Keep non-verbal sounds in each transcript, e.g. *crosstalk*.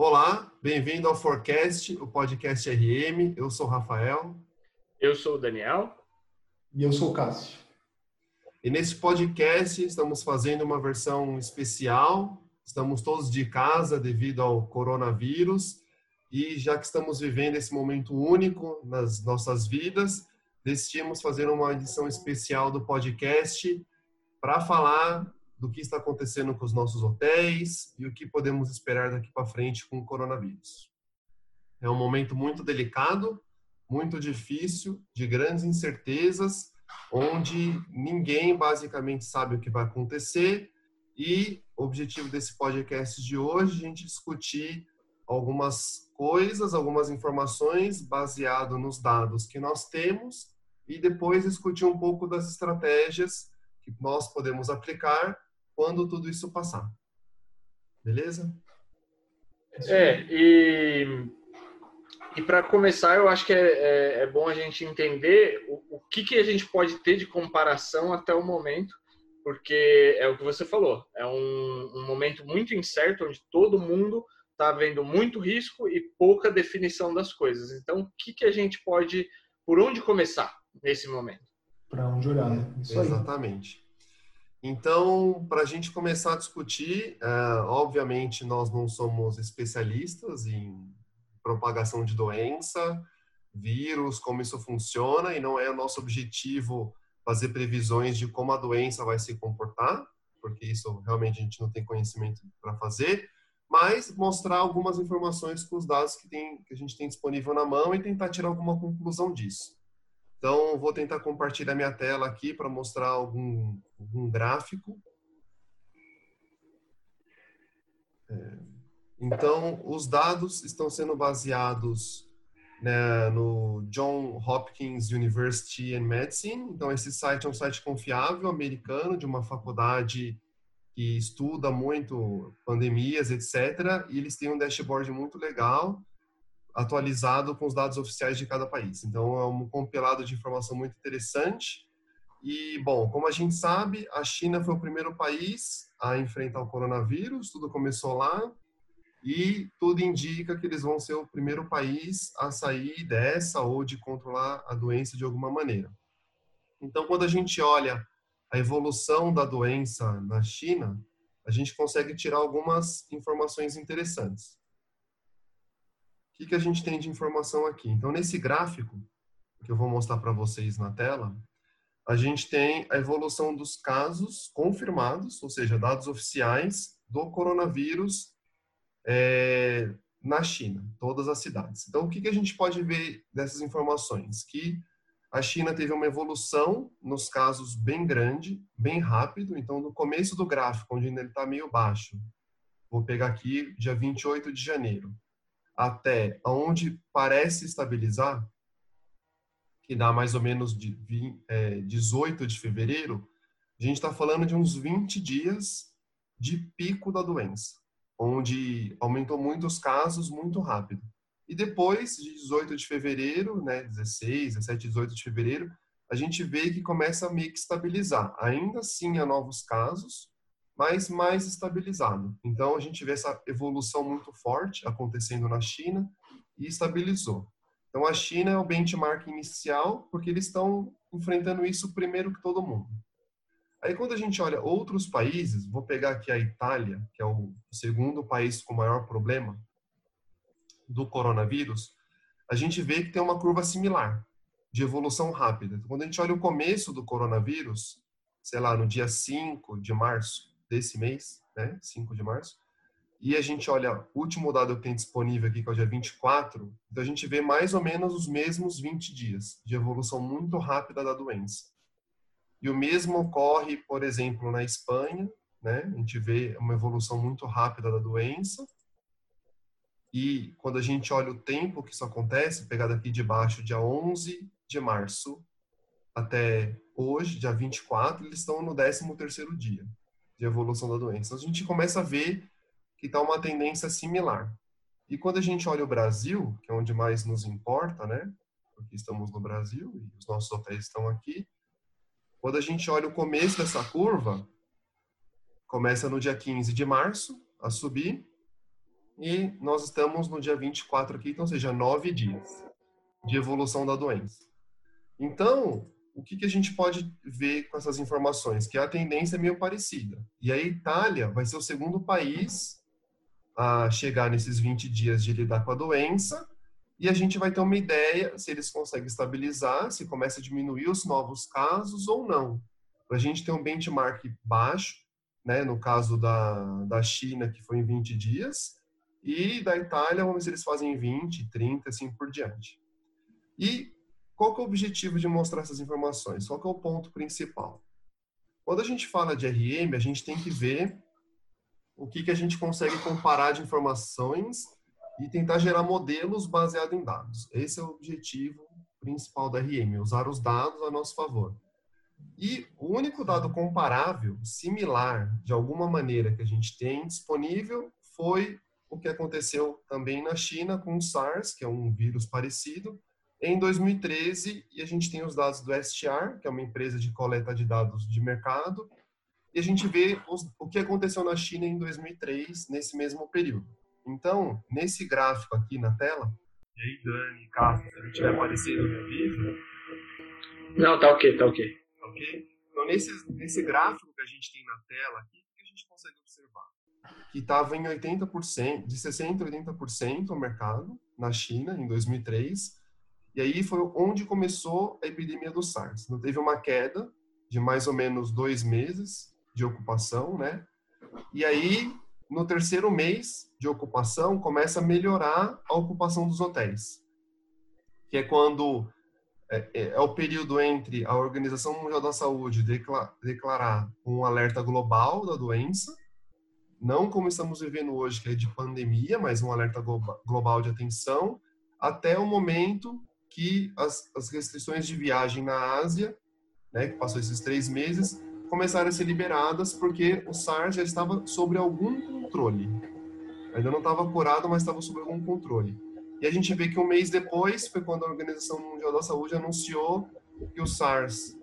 Olá, bem-vindo ao Forecast, o podcast RM. Eu sou o Rafael. Eu sou o Daniel. E eu sou o Cássio. E nesse podcast estamos fazendo uma versão especial. Estamos todos de casa devido ao coronavírus. E já que estamos vivendo esse momento único nas nossas vidas, decidimos fazer uma edição especial do podcast para falar do que está acontecendo com os nossos hotéis e o que podemos esperar daqui para frente com o coronavírus. É um momento muito delicado, muito difícil, de grandes incertezas, onde ninguém basicamente sabe o que vai acontecer e o objetivo desse podcast de hoje é a gente discutir algumas coisas, algumas informações baseado nos dados que nós temos e depois discutir um pouco das estratégias que nós podemos aplicar quando tudo isso passar. Beleza? É, e, e para começar, eu acho que é, é, é, bom a gente entender o, o que, que a gente pode ter de comparação até o momento, porque é o que você falou, é um, um momento muito incerto, onde todo mundo está vendo muito risco e pouca definição das coisas. Então, o que, que a gente pode, por onde começar nesse momento? Para onde olhar, né? Isso Exatamente. Aí. Então, para a gente começar a discutir, uh, obviamente nós não somos especialistas em propagação de doença, vírus, como isso funciona, e não é o nosso objetivo fazer previsões de como a doença vai se comportar, porque isso realmente a gente não tem conhecimento para fazer, mas mostrar algumas informações com os dados que, tem, que a gente tem disponível na mão e tentar tirar alguma conclusão disso. Então, vou tentar compartilhar minha tela aqui para mostrar algum, algum gráfico. É, então, os dados estão sendo baseados né, no John Hopkins University in Medicine. Então, esse site é um site confiável, americano, de uma faculdade que estuda muito pandemias, etc. E eles têm um dashboard muito legal atualizado com os dados oficiais de cada país. Então, é um compilado de informação muito interessante. E, bom, como a gente sabe, a China foi o primeiro país a enfrentar o coronavírus, tudo começou lá, e tudo indica que eles vão ser o primeiro país a sair dessa ou de controlar a doença de alguma maneira. Então, quando a gente olha a evolução da doença na China, a gente consegue tirar algumas informações interessantes que, que a gente tem de informação aqui? Então, nesse gráfico, que eu vou mostrar para vocês na tela, a gente tem a evolução dos casos confirmados, ou seja, dados oficiais do coronavírus é, na China, todas as cidades. Então, o que, que a gente pode ver dessas informações? Que a China teve uma evolução nos casos bem grande, bem rápido. Então, no começo do gráfico, onde ele está meio baixo, vou pegar aqui dia 28 de janeiro até onde parece estabilizar, que dá mais ou menos de 20, é, 18 de fevereiro, a gente está falando de uns 20 dias de pico da doença, onde aumentou muito os casos muito rápido. E depois, de 18 de fevereiro, né, 16, 17, 18 de fevereiro, a gente vê que começa a meio que estabilizar. Ainda assim há novos casos, mas mais estabilizado. Então, a gente vê essa evolução muito forte acontecendo na China e estabilizou. Então, a China é o benchmark inicial, porque eles estão enfrentando isso primeiro que todo mundo. Aí, quando a gente olha outros países, vou pegar aqui a Itália, que é o segundo país com maior problema do coronavírus, a gente vê que tem uma curva similar, de evolução rápida. Então, quando a gente olha o começo do coronavírus, sei lá, no dia 5 de março, desse mês, né, 5 de março, e a gente olha o último dado que tem disponível aqui, que é o dia 24, então a gente vê mais ou menos os mesmos 20 dias de evolução muito rápida da doença. E o mesmo ocorre, por exemplo, na Espanha, né? A gente vê uma evolução muito rápida da doença. E quando a gente olha o tempo que isso acontece, pegado aqui de baixo, dia 11 de março até hoje, dia 24, eles estão no 13º dia de evolução da doença. A gente começa a ver que está uma tendência similar. E quando a gente olha o Brasil, que é onde mais nos importa, né? Porque estamos no Brasil e os nossos hotéis estão aqui. Quando a gente olha o começo dessa curva, começa no dia 15 de março a subir e nós estamos no dia 24 aqui, então, ou seja, nove dias de evolução da doença. Então, o que, que a gente pode ver com essas informações? Que a tendência é meio parecida. E a Itália vai ser o segundo país a chegar nesses 20 dias de lidar com a doença, e a gente vai ter uma ideia se eles conseguem estabilizar, se começa a diminuir os novos casos ou não. Para a gente ter um benchmark baixo, né, no caso da, da China, que foi em 20 dias, e da Itália, vamos ver se eles fazem 20, 30, assim por diante. E qual que é o objetivo de mostrar essas informações? Qual que é o ponto principal? Quando a gente fala de RM, a gente tem que ver o que, que a gente consegue comparar de informações e tentar gerar modelos baseados em dados. Esse é o objetivo principal da RM, usar os dados a nosso favor. E o único dado comparável, similar, de alguma maneira, que a gente tem disponível foi o que aconteceu também na China com o SARS, que é um vírus parecido, em 2013, e a gente tem os dados do STR, que é uma empresa de coleta de dados de mercado, e a gente vê os, o que aconteceu na China em 2003, nesse mesmo período. Então, nesse gráfico aqui na tela, e aí, Dani, Cássio, se não tiver aparecido, me avisa. Não, tá ok, tá ok. Tá ok? Então, nesse, nesse gráfico que a gente tem na tela aqui, o que a gente consegue observar? Que estava em 80%, de 60% a 80% o mercado na China, em 2003, e aí foi onde começou a epidemia do SARS. Não teve uma queda de mais ou menos dois meses de ocupação, né? E aí, no terceiro mês de ocupação, começa a melhorar a ocupação dos hotéis, que é quando é, é, é o período entre a Organização Mundial da Saúde declarar um alerta global da doença, não como estamos vivendo hoje, que é de pandemia, mas um alerta global de atenção, até o momento que as, as restrições de viagem na Ásia, né, que passou esses três meses, começaram a ser liberadas porque o SARS já estava sob algum controle. Ainda não estava curado, mas estava sob algum controle. E a gente vê que um mês depois foi quando a Organização Mundial da Saúde anunciou que o SARS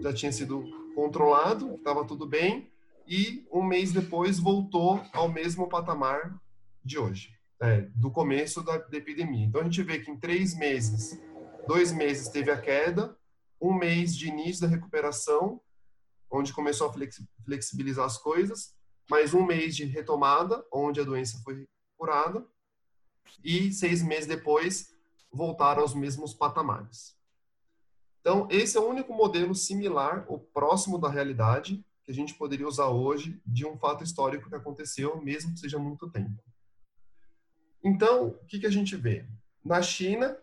já tinha sido controlado, estava tudo bem, e um mês depois voltou ao mesmo patamar de hoje é, do começo da, da, epidemia. Então a gente vê que em três meses, dois meses teve a queda, um mês de início da recuperação, onde começou a flexibilizar as coisas, mais um mês de retomada, onde a doença foi curada, e seis meses depois voltaram aos mesmos patamares. Então, esse é o único modelo similar, ou próximo da realidade, que a gente poderia usar hoje de um fato histórico que aconteceu, mesmo que seja muito tempo. Então, o que, que a gente vê? Na China,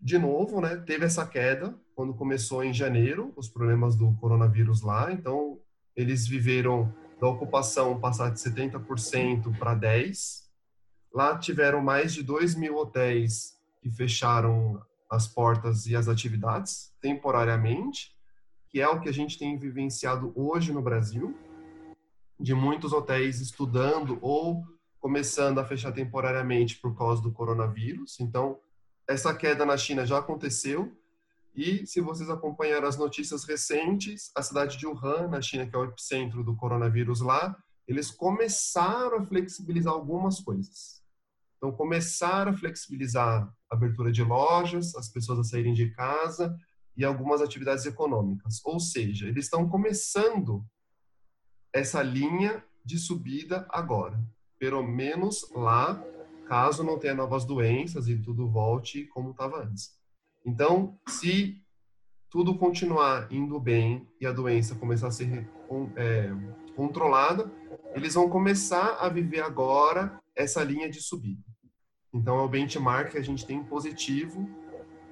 de novo, né, teve essa queda quando começou em janeiro, os problemas do coronavírus lá. Então, eles viveram da ocupação passar de 70% para 10%. Lá tiveram mais de 2 mil hotéis que fecharam as portas e as atividades temporariamente, que é o que a gente tem vivenciado hoje no Brasil, de muitos hotéis estudando ou começando a fechar temporariamente por causa do coronavírus. Então, essa queda na China já aconteceu. E se vocês acompanharam as notícias recentes, a cidade de Wuhan, na China, que é o epicentro do coronavírus lá, eles começaram a flexibilizar algumas coisas. Então, começaram a flexibilizar a abertura de lojas, as pessoas a saírem de casa e algumas atividades econômicas. Ou seja, eles estão começando essa linha de subida agora pelo menos lá, caso não tenha novas doenças e tudo volte como estava antes. Então, se tudo continuar indo bem e a doença começar a ser é, controlada, eles vão começar a viver agora essa linha de subida. Então, é o benchmark que a gente tem positivo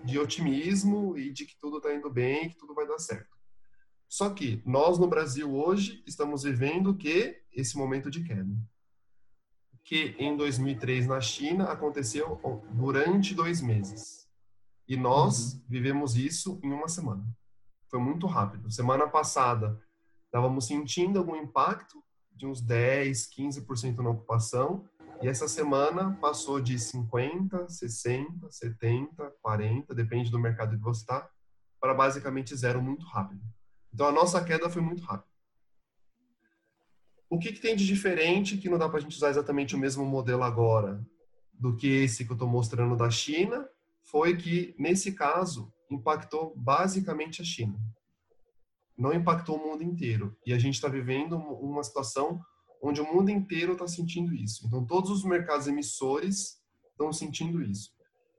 de otimismo e de que tudo está indo bem, que tudo vai dar certo. Só que nós no Brasil hoje estamos vivendo que esse momento de queda que em 2003 na China aconteceu durante dois meses. E nós uhum. vivemos isso em uma semana. Foi muito rápido. Semana passada, estávamos sentindo algum impacto de uns 10, 15% na ocupação. E essa semana passou de 50, 60, 70, 40, depende do mercado que você está, para basicamente zero muito rápido. Então a nossa queda foi muito rápida. O que, que tem de diferente que não dá para a gente usar exatamente o mesmo modelo agora do que esse que eu estou mostrando da China? Foi que, nesse caso, impactou basicamente a China. Não impactou o mundo inteiro. E a gente está vivendo uma situação onde o mundo inteiro está sentindo isso. Então, todos os mercados emissores estão sentindo isso.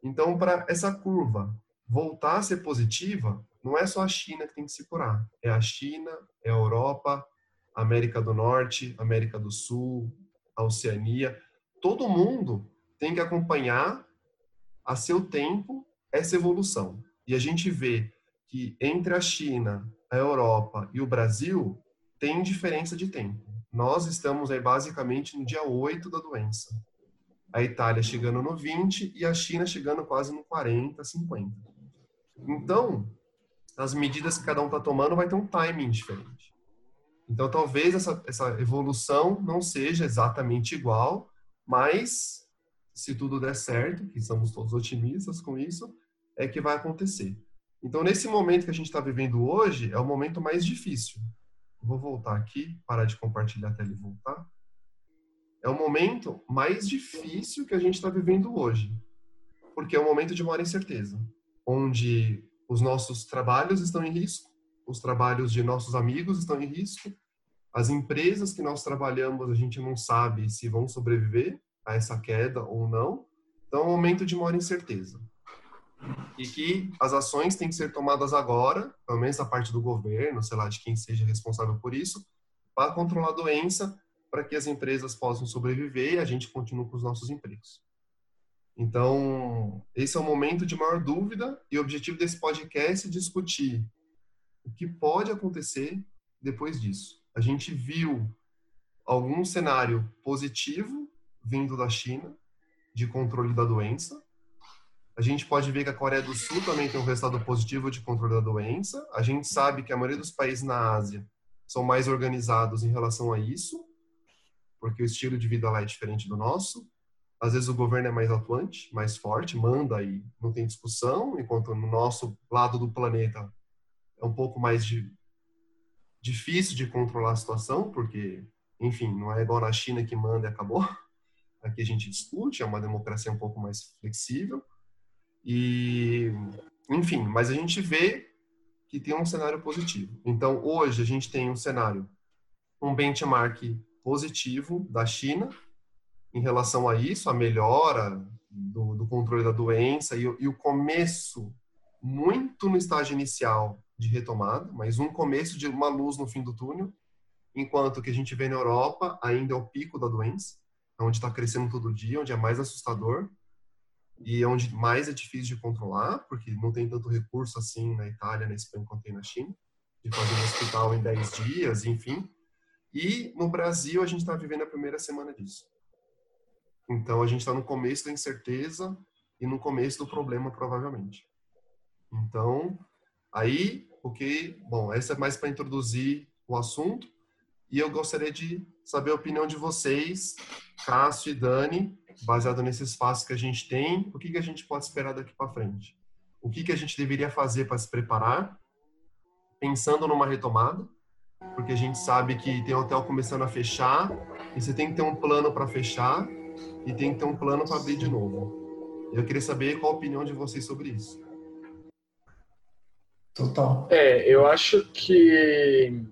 Então, para essa curva voltar a ser positiva, não é só a China que tem que se curar. É a China, é a Europa, América do Norte, América do Sul, a Oceania. Todo mundo tem que acompanhar a seu tempo essa evolução. E a gente vê que entre a China, a Europa e o Brasil tem diferença de tempo. Nós estamos aí basicamente no dia 8 da doença. A Itália chegando no 20 e a China chegando quase no 40, 50. Então, as medidas que cada um está tomando vai ter um timing diferente. Então, talvez essa, essa evolução não seja exatamente igual, mas se tudo der certo, que somos todos otimistas com isso, é que vai acontecer. Então, nesse momento que a gente está vivendo hoje, é o momento mais difícil. Vou voltar aqui, parar de compartilhar a tela e voltar. É o momento mais difícil que a gente está vivendo hoje, porque é um momento de maior incerteza, onde os nossos trabalhos estão em risco, os trabalhos de nossos amigos estão em risco, as empresas que nós trabalhamos, a gente não sabe se vão sobreviver a essa queda ou não. Então, é um momento de maior incerteza. E que as ações têm que ser tomadas agora, pelo menos da parte do governo, sei lá, de quem seja responsável por isso, para controlar a doença, para que as empresas possam sobreviver e a gente continue com os nossos empregos. Então, esse é o momento de maior dúvida e o objetivo desse podcast é discutir o que pode acontecer depois disso. A gente viu algum cenário positivo vindo da China de controle da doença. A gente pode ver que a Coreia do Sul também tem um resultado positivo de controle da doença. A gente sabe que a maioria dos países na Ásia são mais organizados em relação a isso, porque o estilo de vida lá é diferente do nosso. Às vezes o governo é mais atuante, mais forte, manda e não tem discussão, enquanto no nosso lado do planeta é um pouco mais de, difícil de controlar a situação, porque, enfim, não é igual na China que manda e acabou. *laughs* Aqui a gente discute, é uma democracia um pouco mais flexível. E, enfim, mas a gente vê que tem um cenário positivo. Então, hoje a gente tem um cenário, um benchmark positivo da China em relação a isso, a melhora do, do controle da doença e, e o começo muito no estágio inicial de retomada, mas um começo de uma luz no fim do túnel, enquanto que a gente vê na Europa ainda é o pico da doença, onde está crescendo todo dia, onde é mais assustador e onde mais é difícil de controlar, porque não tem tanto recurso assim na Itália, na Espanha quanto tem na China, de fazer um hospital em 10 dias, enfim. E no Brasil a gente está vivendo a primeira semana disso. Então a gente está no começo da incerteza e no começo do problema, provavelmente. Então, aí, o que. Bom, essa é mais para introduzir o assunto. E eu gostaria de saber a opinião de vocês, Cássio e Dani, baseado nesses passos que a gente tem, o que, que a gente pode esperar daqui para frente? O que, que a gente deveria fazer para se preparar, pensando numa retomada, porque a gente sabe que tem hotel começando a fechar, e você tem que ter um plano para fechar, e tem que ter um plano para abrir de novo. Eu queria saber qual a opinião de vocês sobre isso. Total. É, eu acho que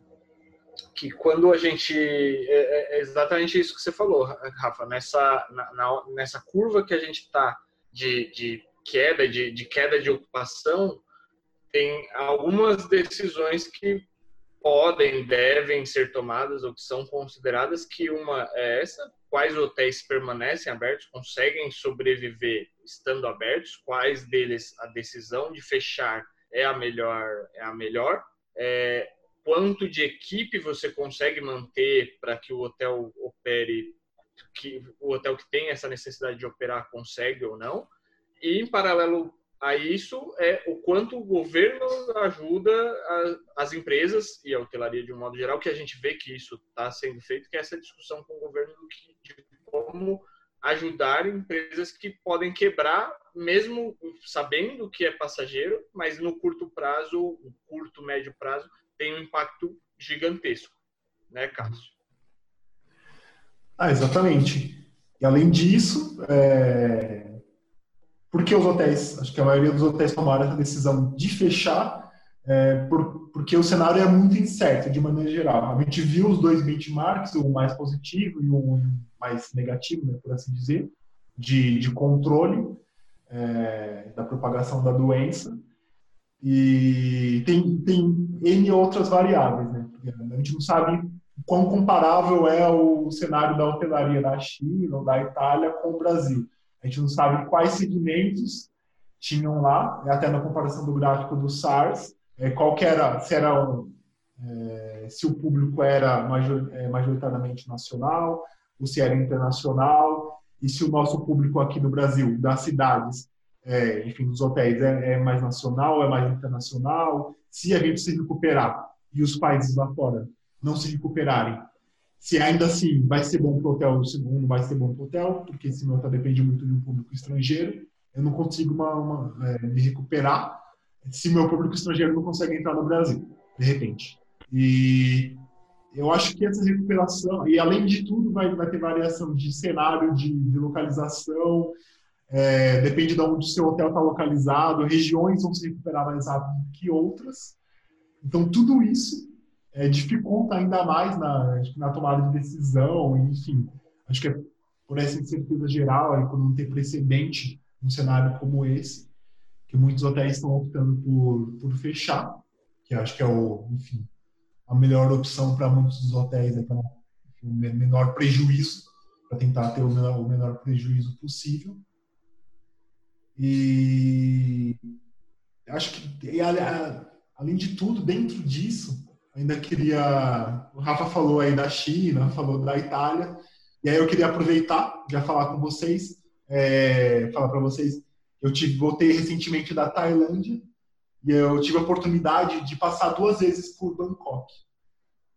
que quando a gente é, é exatamente isso que você falou, Rafa, nessa na, nessa curva que a gente está de, de queda de, de queda de ocupação, tem algumas decisões que podem, devem ser tomadas ou que são consideradas que uma é essa, quais hotéis permanecem abertos, conseguem sobreviver estando abertos, quais deles a decisão de fechar é a melhor, é a melhor. É, quanto de equipe você consegue manter para que o hotel opere, que o hotel que tem essa necessidade de operar consegue ou não. E em paralelo a isso é o quanto o governo ajuda a, as empresas e a hotelaria de um modo geral, que a gente vê que isso está sendo feito, que é essa discussão com o governo de como ajudar empresas que podem quebrar, mesmo sabendo que é passageiro, mas no curto prazo, curto, médio prazo, tem um impacto gigantesco, né, Cássio? Ah, exatamente. E além disso, é... por que os hotéis? Acho que a maioria dos hotéis tomaram essa decisão de fechar, é, por, porque o cenário é muito incerto, de maneira geral. A gente viu os dois benchmarks, o mais positivo e o mais negativo, né, por assim dizer, de, de controle é, da propagação da doença. E tem, tem N outras variáveis, né? A gente não sabe quão comparável é o cenário da hotelaria da China ou da Itália com o Brasil. A gente não sabe quais segmentos tinham lá, até na comparação do gráfico do SARS, é, qual era, se era um, é, se o público era é, majoritariamente nacional, ou se era internacional, e se o nosso público aqui no Brasil, das cidades, é, enfim, dos hotéis, é, é, mais nacional, é mais internacional, se a gente se recuperar e os países lá fora não se recuperarem, se ainda assim vai ser bom para o hotel, segundo vai ser bom para o hotel, porque esse meu hotel depende muito de um público estrangeiro, eu não consigo uma, uma, é, me recuperar se meu público estrangeiro não consegue entrar no Brasil, de repente. E eu acho que essa recuperação, e além de tudo, vai, vai ter variação de cenário, de, de localização, é, depende de onde o seu hotel está localizado, regiões vão se recuperar mais rápido que outras. Então, tudo isso é, dificulta ainda mais na, na tomada de decisão, enfim. Acho que é por essa incerteza geral e por não ter precedente num cenário como esse, que muitos hotéis estão optando por, por fechar, que acho que é o, enfim, a melhor opção para muitos dos hotéis, é para o menor prejuízo, para tentar ter o menor, o menor prejuízo possível. E acho que, além de tudo, dentro disso, ainda queria. O Rafa falou aí da China, falou da Itália, e aí eu queria aproveitar, já falar com vocês, é, falar para vocês. Eu tive, voltei recentemente da Tailândia e eu tive a oportunidade de passar duas vezes por Bangkok.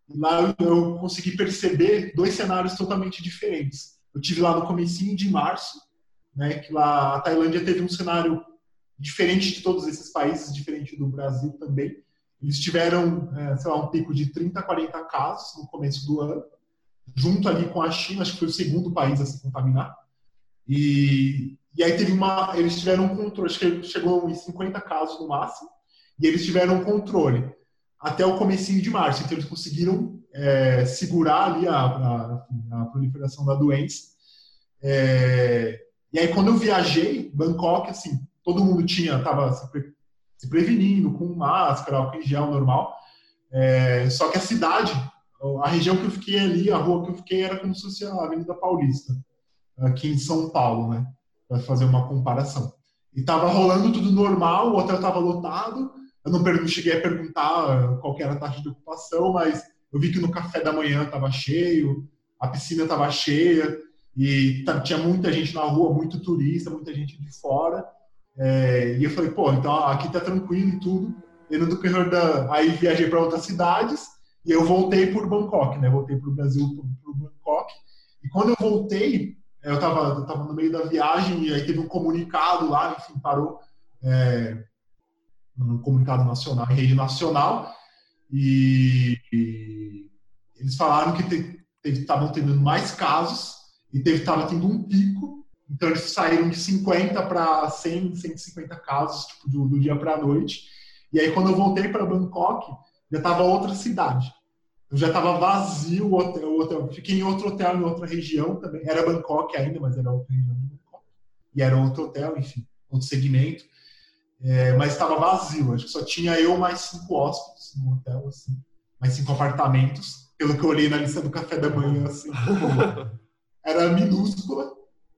E lá eu consegui perceber dois cenários totalmente diferentes. Eu tive lá no comecinho de março, né, que lá a Tailândia teve um cenário diferente de todos esses países, diferente do Brasil também. Eles tiveram, é, sei lá, um pico de 30, 40 casos no começo do ano, junto ali com a China, acho que foi o segundo país a se contaminar. E, e aí teve uma, eles tiveram um controle, chegou em 50 casos no máximo, e eles tiveram um controle até o comecinho de março. Então eles conseguiram é, segurar ali a, a, a, proliferação da doença. É, e aí quando eu viajei, Bangkok, assim, todo mundo tinha, tava se prevenindo com máscara, álcool em gel normal. É, só que a cidade, a região que eu fiquei ali, a rua que eu fiquei era como se fosse a Avenida Paulista, aqui em São Paulo, né? Para fazer uma comparação. E tava rolando tudo normal, o hotel tava lotado. Eu não cheguei a perguntar qual era a taxa de ocupação, mas eu vi que no café da manhã tava cheio, a piscina tava cheia e tinha muita gente na rua, muito turista, muita gente de fora. É, e eu falei, pô, então aqui tá tranquilo e tudo. E no decorrer da. Aí viajei para outras cidades e eu voltei por Bangkok, né? Voltei para o Brasil, por Bangkok. E quando eu voltei, eu tava, eu tava no meio da viagem e aí teve um comunicado lá, enfim, parou. É, um comunicado nacional, em rede nacional. E, e eles falaram que estavam tendo mais casos e estava tendo um pico então eles saíram de 50 para 100, 150 casos tipo, do, do dia para a noite. E aí quando eu voltei para Bangkok, já estava outra cidade. Eu já estava vazio o hotel, o hotel. Fiquei em outro hotel em outra região também. Era Bangkok ainda, mas era outra região de Bangkok. E era outro hotel, enfim, outro segmento. É, mas estava vazio. Acho que só tinha eu mais cinco hóspedes no hotel, assim. Mais cinco apartamentos. Pelo que eu olhei na lista do café da manhã, assim. *laughs* era minúscula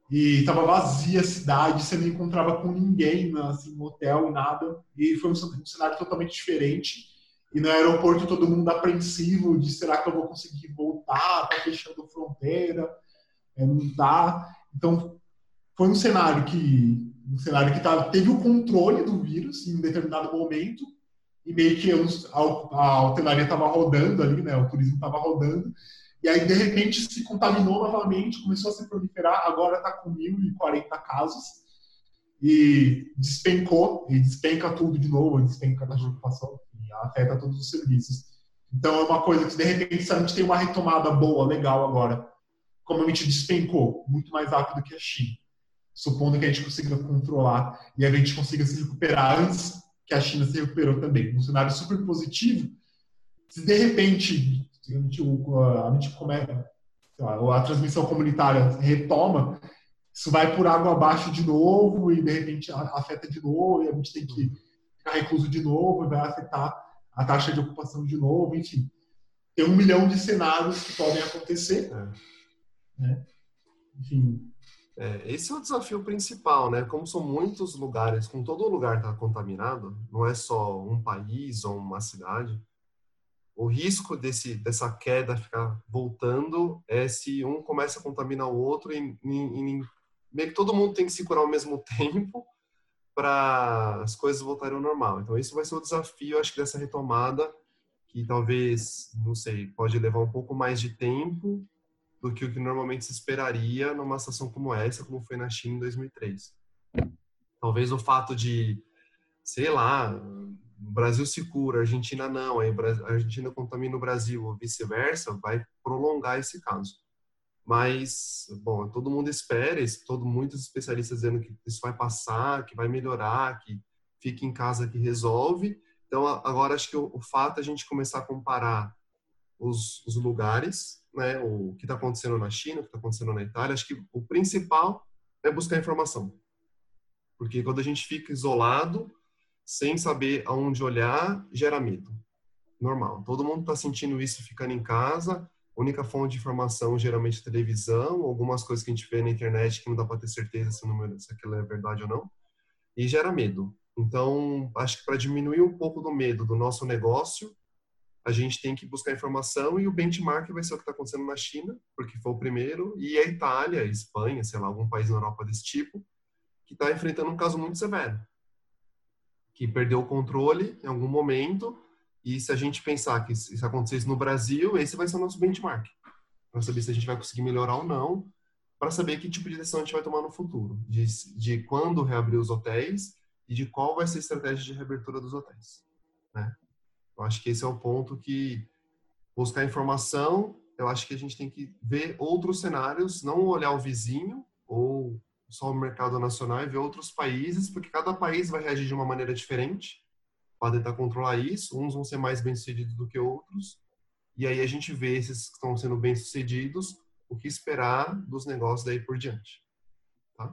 e estava vazia a cidade, você não encontrava com ninguém assim, no hotel, nada. E foi um cenário totalmente diferente. E no aeroporto todo mundo apreensivo de será que eu vou conseguir voltar, tá fechando fronteira, é, não dá. Então foi um cenário que um cenário que tava, teve o controle do vírus em um determinado momento e meio que a, a hotelaria estava rodando ali, né? O turismo estava rodando e aí, de repente, se contaminou novamente, começou a se proliferar, agora está com 1.040 casos e despencou, e despenca tudo de novo, despenca a taxa de ocupação, e afeta todos os serviços. Então, é uma coisa que, de repente, se a gente tem uma retomada boa, legal agora, como a gente despencou muito mais rápido que a China. Supondo que a gente consiga controlar e a gente consiga se recuperar antes que a China se recuperou também. Um cenário super positivo. Se de repente a gente, a gente começa, a transmissão comunitária retoma, isso vai por água abaixo de novo e de repente afeta de novo e a gente tem que ficar recluso de novo e vai afetar a taxa de ocupação de novo, enfim. Tem um milhão de cenários que podem acontecer. É. Né? Enfim. É, esse é o desafio principal, né? Como são muitos lugares, com todo lugar está contaminado, não é só um país ou uma cidade. O risco desse, dessa queda ficar voltando é se um começa a contaminar o outro e, e, e meio que todo mundo tem que se curar ao mesmo *laughs* tempo para as coisas voltarem ao normal. Então, isso vai ser o desafio, acho que, dessa retomada, que talvez, não sei, pode levar um pouco mais de tempo do que o que normalmente se esperaria numa situação como essa, como foi na China em 2003. Talvez o fato de, sei lá, o Brasil se cura, a Argentina não, a Argentina contamina o Brasil, ou vice-versa, vai prolongar esse caso. Mas, bom, todo mundo espera, todo muitos especialistas dizendo que isso vai passar, que vai melhorar, que fique em casa que resolve. Então, agora acho que o, o fato é a gente começar a comparar os, os lugares, né, o que está acontecendo na China, o que está acontecendo na Itália, acho que o principal é buscar informação. Porque quando a gente fica isolado, sem saber aonde olhar, gera medo. Normal. Todo mundo está sentindo isso ficando em casa, única fonte de informação geralmente é televisão, algumas coisas que a gente vê na internet que não dá para ter certeza se, número, se aquilo é verdade ou não, e gera medo. Então, acho que para diminuir um pouco do medo do nosso negócio, a gente tem que buscar informação e o benchmark vai ser o que está acontecendo na China, porque foi o primeiro, e a Itália, a Espanha, sei lá, algum país na Europa desse tipo, que está enfrentando um caso muito severo, que perdeu o controle em algum momento e se a gente pensar que isso acontecesse no Brasil, esse vai ser o nosso benchmark. Para saber se a gente vai conseguir melhorar ou não, para saber que tipo de decisão a gente vai tomar no futuro. De, de quando reabrir os hotéis e de qual vai ser a estratégia de reabertura dos hotéis. Né? Eu acho que esse é o ponto que buscar informação, eu acho que a gente tem que ver outros cenários, não olhar o vizinho ou só o mercado nacional e ver outros países, porque cada país vai reagir de uma maneira diferente para tentar controlar isso. Uns vão ser mais bem-sucedidos do que outros. E aí a gente vê esses que estão sendo bem-sucedidos, o que esperar dos negócios daí por diante. Tá?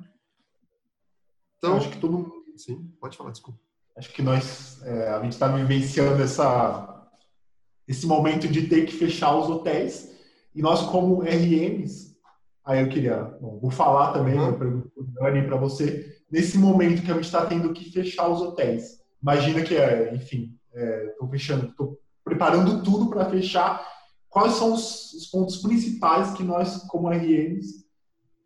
Então, acho que todo Sim, pode falar, desculpa. Acho que nós, é, a gente está vivenciando essa, esse momento de ter que fechar os hotéis. E nós, como RMs, aí eu queria, bom, vou falar também, uhum. eu pergunto para você, nesse momento que a gente está tendo que fechar os hotéis imagina que, é, enfim, estou é, fechando, estou preparando tudo para fechar. Quais são os, os, pontos principais que nós, como RMs,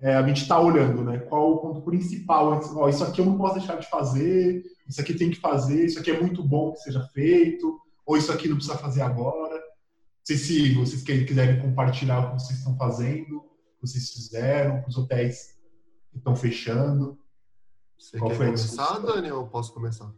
é, a gente está olhando, né? Qual o ponto principal? Ó, isso aqui eu não posso deixar de fazer, isso aqui tem que fazer, isso aqui é muito bom que seja feito, ou isso aqui não precisa fazer agora. Não sei se vocês quiserem compartilhar o que vocês estão fazendo, o que vocês fizeram, os hotéis que estão fechando. Você Qual quer começar, Dani, ou posso começar?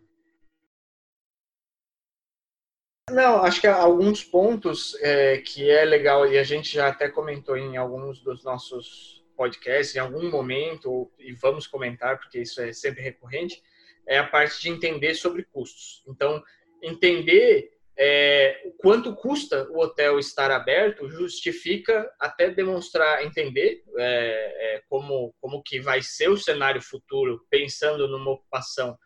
Não, acho que alguns pontos é, que é legal, e a gente já até comentou em alguns dos nossos podcasts, em algum momento, e vamos comentar, porque isso é sempre recorrente, é a parte de entender sobre custos. Então, entender é, o quanto custa o hotel estar aberto justifica até demonstrar, entender é, é como, como que vai ser o cenário futuro, pensando numa ocupação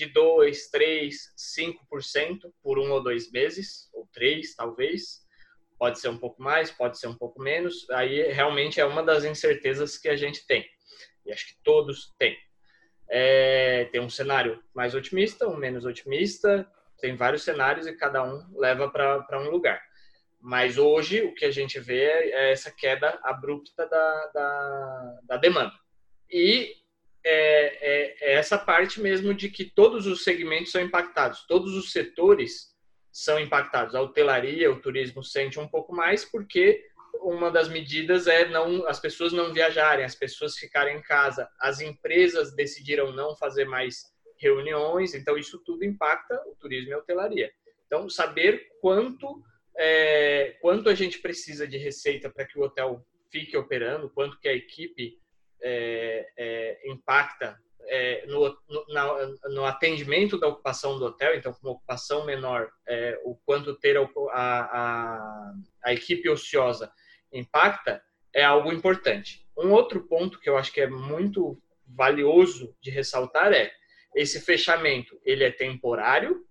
de 2, 3, 5% por um ou dois meses, ou três, talvez. Pode ser um pouco mais, pode ser um pouco menos. Aí realmente é uma das incertezas que a gente tem. E acho que todos têm. É, tem um cenário mais otimista, um menos otimista, tem vários cenários e cada um leva para um lugar. Mas hoje o que a gente vê é essa queda abrupta da, da, da demanda. E é, é, é essa parte mesmo de que todos os segmentos são impactados, todos os setores são impactados. A hotelaria, o turismo sente um pouco mais porque uma das medidas é não as pessoas não viajarem, as pessoas ficarem em casa. As empresas decidiram não fazer mais reuniões, então isso tudo impacta o turismo e a hotelaria. Então saber quanto é, quanto a gente precisa de receita para que o hotel fique operando, quanto que a equipe impacta é, no, no, no, atendimento da ocupação do hotel, então com uma ocupação menor, é, o quanto ter a, a, a, equipe ociosa impacta, é algo importante. Um outro ponto que eu acho que é muito valioso de ressaltar é esse fechamento, ele é temporário,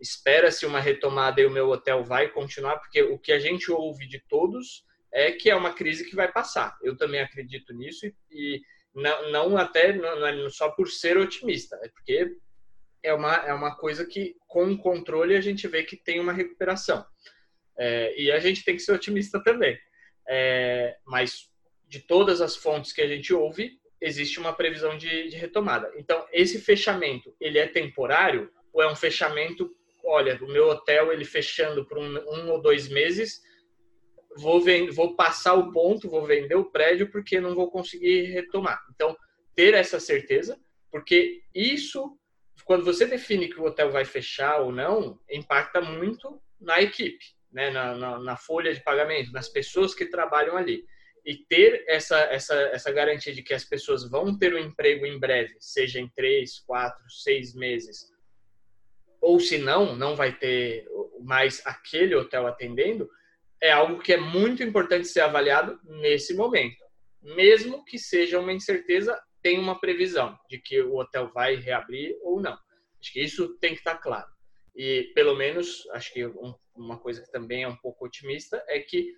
espera-se uma retomada e o meu hotel vai continuar, porque o que a gente ouve de todos é que é uma crise que vai passar. Eu também acredito nisso e, e não, não, até não, é só por ser otimista, é porque é uma, é uma coisa que com controle a gente vê que tem uma recuperação. É, e a gente tem que ser otimista também. É, mas de todas as fontes que a gente ouve, existe uma previsão de, de retomada. Então, esse fechamento, ele é temporário ou é um fechamento, olha, o meu hotel, ele fechando por um, um ou dois meses, vou, vou passar o ponto, vou vender o prédio porque não vou conseguir retomar. Então, ter essa certeza, porque isso, quando você define que o hotel vai fechar ou não, impacta muito na equipe, né? na, na, na folha de pagamento, nas pessoas que trabalham ali. E ter essa, essa, essa garantia de que as pessoas vão ter um emprego em breve, seja em três, quatro, seis meses, ou se não, não vai ter mais aquele hotel atendendo, é algo que é muito importante ser avaliado nesse momento. Mesmo que seja uma incerteza, tem uma previsão de que o hotel vai reabrir ou não. Acho que isso tem que estar claro. E, pelo menos, acho que uma coisa que também é um pouco otimista é que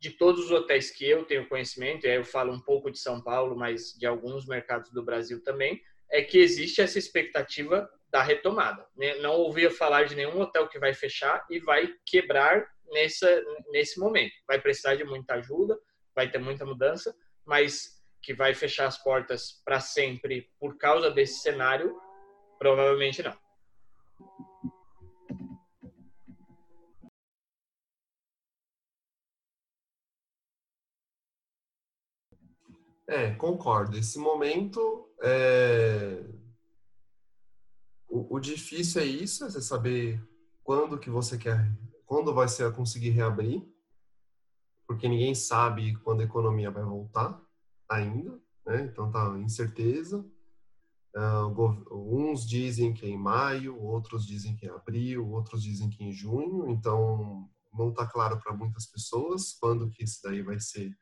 de todos os hotéis que eu tenho conhecimento, e aí eu falo um pouco de São Paulo, mas de alguns mercados do Brasil também, é que existe essa expectativa da retomada. Né? Não ouvia falar de nenhum hotel que vai fechar e vai quebrar nessa, nesse momento. Vai precisar de muita ajuda, vai ter muita mudança, mas que vai fechar as portas para sempre por causa desse cenário, provavelmente não. É, concordo. Esse momento, é... o, o, difícil é isso, é você saber quando que você quer quando vai ser a conseguir reabrir, porque ninguém sabe quando a economia vai voltar ainda, né? Então tá incerteza. Uh, uns dizem que é em maio, outros dizem que é em abril, outros dizem que é em junho. Então não está claro para muitas pessoas quando que isso daí vai ser,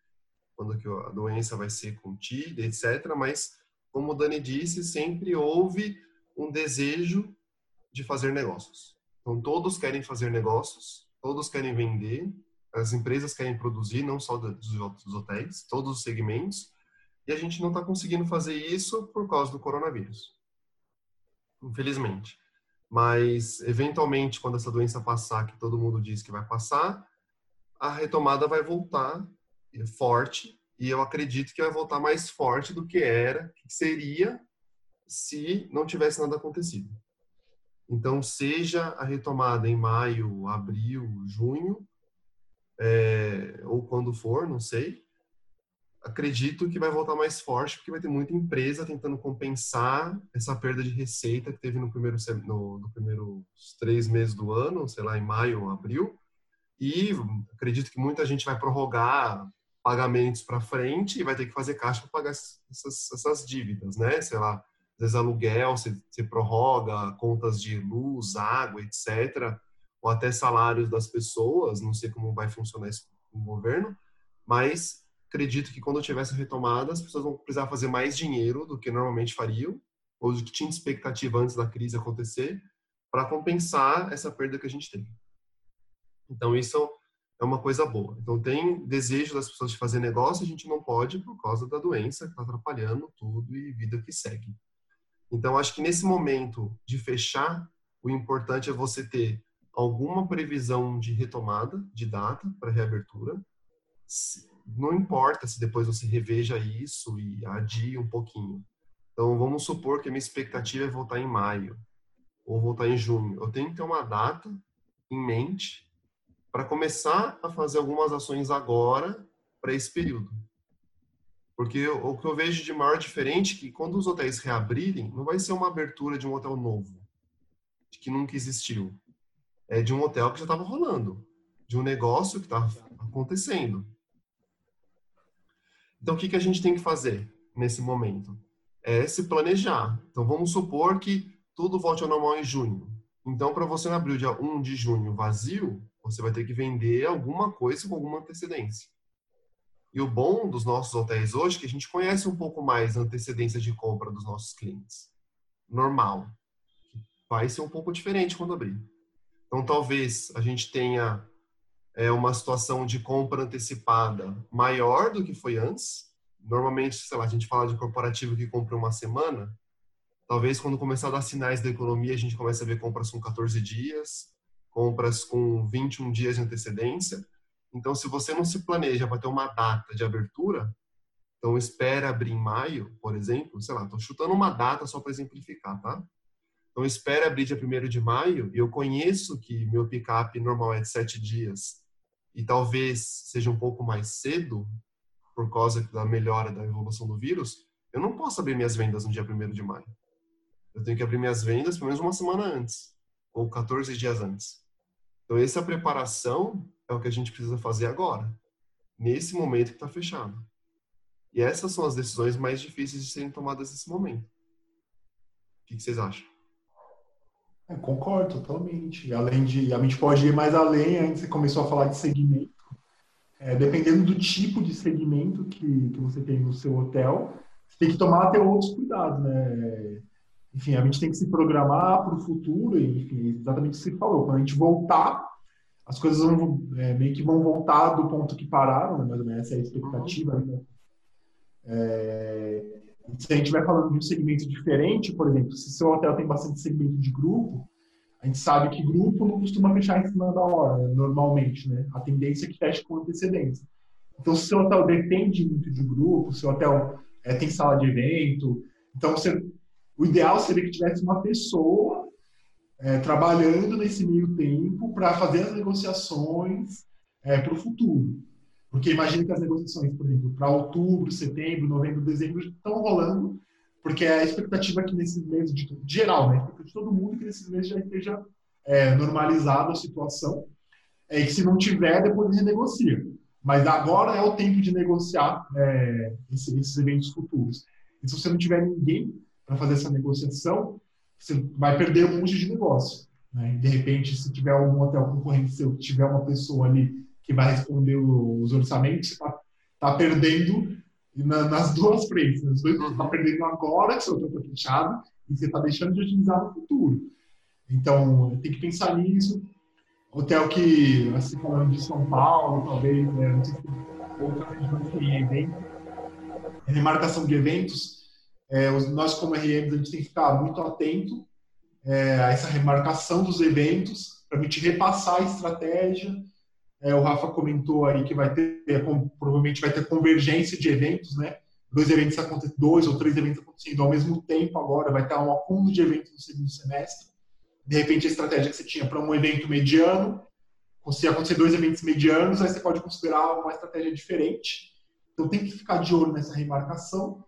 quando que a doença vai ser contida, etc. Mas como o Dani disse, sempre houve um desejo de fazer negócios. Então, todos querem fazer negócios, todos querem vender, as empresas querem produzir, não só dos, hotéis, todos os segmentos, e a gente não está conseguindo fazer isso por causa do coronavírus. Infelizmente. Mas, eventualmente, quando essa doença passar, que todo mundo diz que vai passar, a retomada vai voltar forte, e eu acredito que vai voltar mais forte do que era, que seria se não tivesse nada acontecido. Então, seja a retomada em maio, abril, junho, é, ou quando for, não sei, acredito que vai voltar mais forte, porque vai ter muita empresa tentando compensar essa perda de receita que teve no primeiro no, no primeiros três meses do ano, sei lá, em maio ou abril. E acredito que muita gente vai prorrogar pagamentos para frente e vai ter que fazer caixa para pagar essas, essas dívidas, né? Sei lá, vezes aluguel, você, você prorroga contas de luz, água, etc., ou até salários das pessoas, não sei como vai funcionar isso no governo, mas acredito que quando tivesse retomada, as pessoas vão precisar fazer mais dinheiro do que normalmente fariam, ou do que tinha expectativa antes da crise acontecer, para compensar essa perda que a gente teve. Então, isso é uma coisa boa. Então, tem desejo das pessoas de fazer negócio, a gente não pode por causa da doença que está atrapalhando tudo e vida que segue. Então, acho que nesse momento de fechar, o importante é você ter alguma previsão de retomada de data para reabertura. Não importa se depois você reveja isso e adie um pouquinho. Então, vamos supor que a minha expectativa é voltar em maio ou voltar em junho. Eu tenho que ter uma data em mente para começar a fazer algumas ações agora para esse período. Porque o que eu vejo de maior diferente é que quando os hotéis reabrirem, não vai ser uma abertura de um hotel novo, que nunca existiu. É de um hotel que já estava rolando, de um negócio que estava acontecendo. Então, o que, que a gente tem que fazer nesse momento? É se planejar. Então, vamos supor que tudo volte ao normal em junho. Então, para você não abrir o dia 1 de junho vazio, você vai ter que vender alguma coisa com alguma antecedência. E o bom dos nossos hotéis hoje é que a gente conhece um pouco mais a antecedência de compra dos nossos clientes. Normal. Vai ser um pouco diferente quando abrir. Então, talvez a gente tenha é, uma situação de compra antecipada maior do que foi antes. Normalmente, sei lá, a gente fala de corporativo que compra uma semana. Talvez quando começar a dar sinais da economia, a gente comece a ver compras com 14 dias, compras com 21 dias de antecedência. Então, se você não se planeja para ter uma data de abertura, então espera abrir em maio, por exemplo, sei lá, estou chutando uma data só para exemplificar, tá? Então, espera abrir dia 1 de maio, e eu conheço que meu pick-up normal é de 7 dias, e talvez seja um pouco mais cedo, por causa da melhora da evolução do vírus, eu não posso abrir minhas vendas no dia 1 de maio. Eu tenho que abrir minhas vendas pelo menos uma semana antes, ou 14 dias antes. Então, essa preparação é o que a gente precisa fazer agora, nesse momento que está fechado. E essas são as decisões mais difíceis de serem tomadas nesse momento. O que, vocês acham? É, concordo totalmente. Além de, a gente pode ir mais além. Antes você começou a falar de segmento. É, dependendo do tipo de segmento que, que você tem no seu hotel, você tem que tomar até outros cuidados, né? Enfim, a gente tem que se programar para o futuro, enfim, exatamente o que você falou. Quando a gente voltar as coisas vão, é, meio que vão voltar do ponto que pararam, né? mais ou menos essa é a expectativa. Né? É, se a gente vai falando de um segmento diferente, por exemplo, se seu hotel tem bastante segmento de grupo, a gente sabe que grupo não costuma fechar em cima da hora, né? normalmente, né? A tendência é que feche com antecedência. Então, se seu hotel depende muito de grupo, seu hotel é, tem sala de evento, então você, o ideal seria que tivesse uma pessoa é, trabalhando nesse meio tempo para fazer as negociações é, para o futuro. Porque imagine que as negociações, por exemplo, para outubro, setembro, novembro, dezembro estão rolando, porque é a expectativa que nesses meses, de, de geral, né, de todo mundo, que nesses meses já esteja é, normalizada a situação. É, que se não tiver, depois renegocia. Mas agora é o tempo de negociar é, esses, esses eventos futuros. E se você não tiver ninguém para fazer essa negociação, você vai perder um monte de negócio. Né? De repente, se tiver algum hotel concorrente seu, tiver uma pessoa ali que vai responder os orçamentos, você está tá perdendo na, nas duas frentes. Né? Você está perdendo agora, que seu hotel está fechado, e você está deixando de utilizar no futuro. Então, tem que pensar nisso. Hotel que, assim, falando de São Paulo, talvez, né, não sei se outras regiões tem evento, remarcação de eventos, é, nós, como RMs, a gente tem que ficar muito atento é, a essa remarcação dos eventos, para a gente repassar a estratégia. É, o Rafa comentou aí que vai ter, provavelmente vai ter convergência de eventos, né? Dois eventos acontecendo, dois ou três eventos acontecendo ao mesmo tempo agora, vai ter um acúmulo de eventos no segundo semestre. De repente, a estratégia que você tinha para um evento mediano, se acontecer dois eventos medianos, aí você pode considerar uma estratégia diferente. Então, tem que ficar de olho nessa remarcação.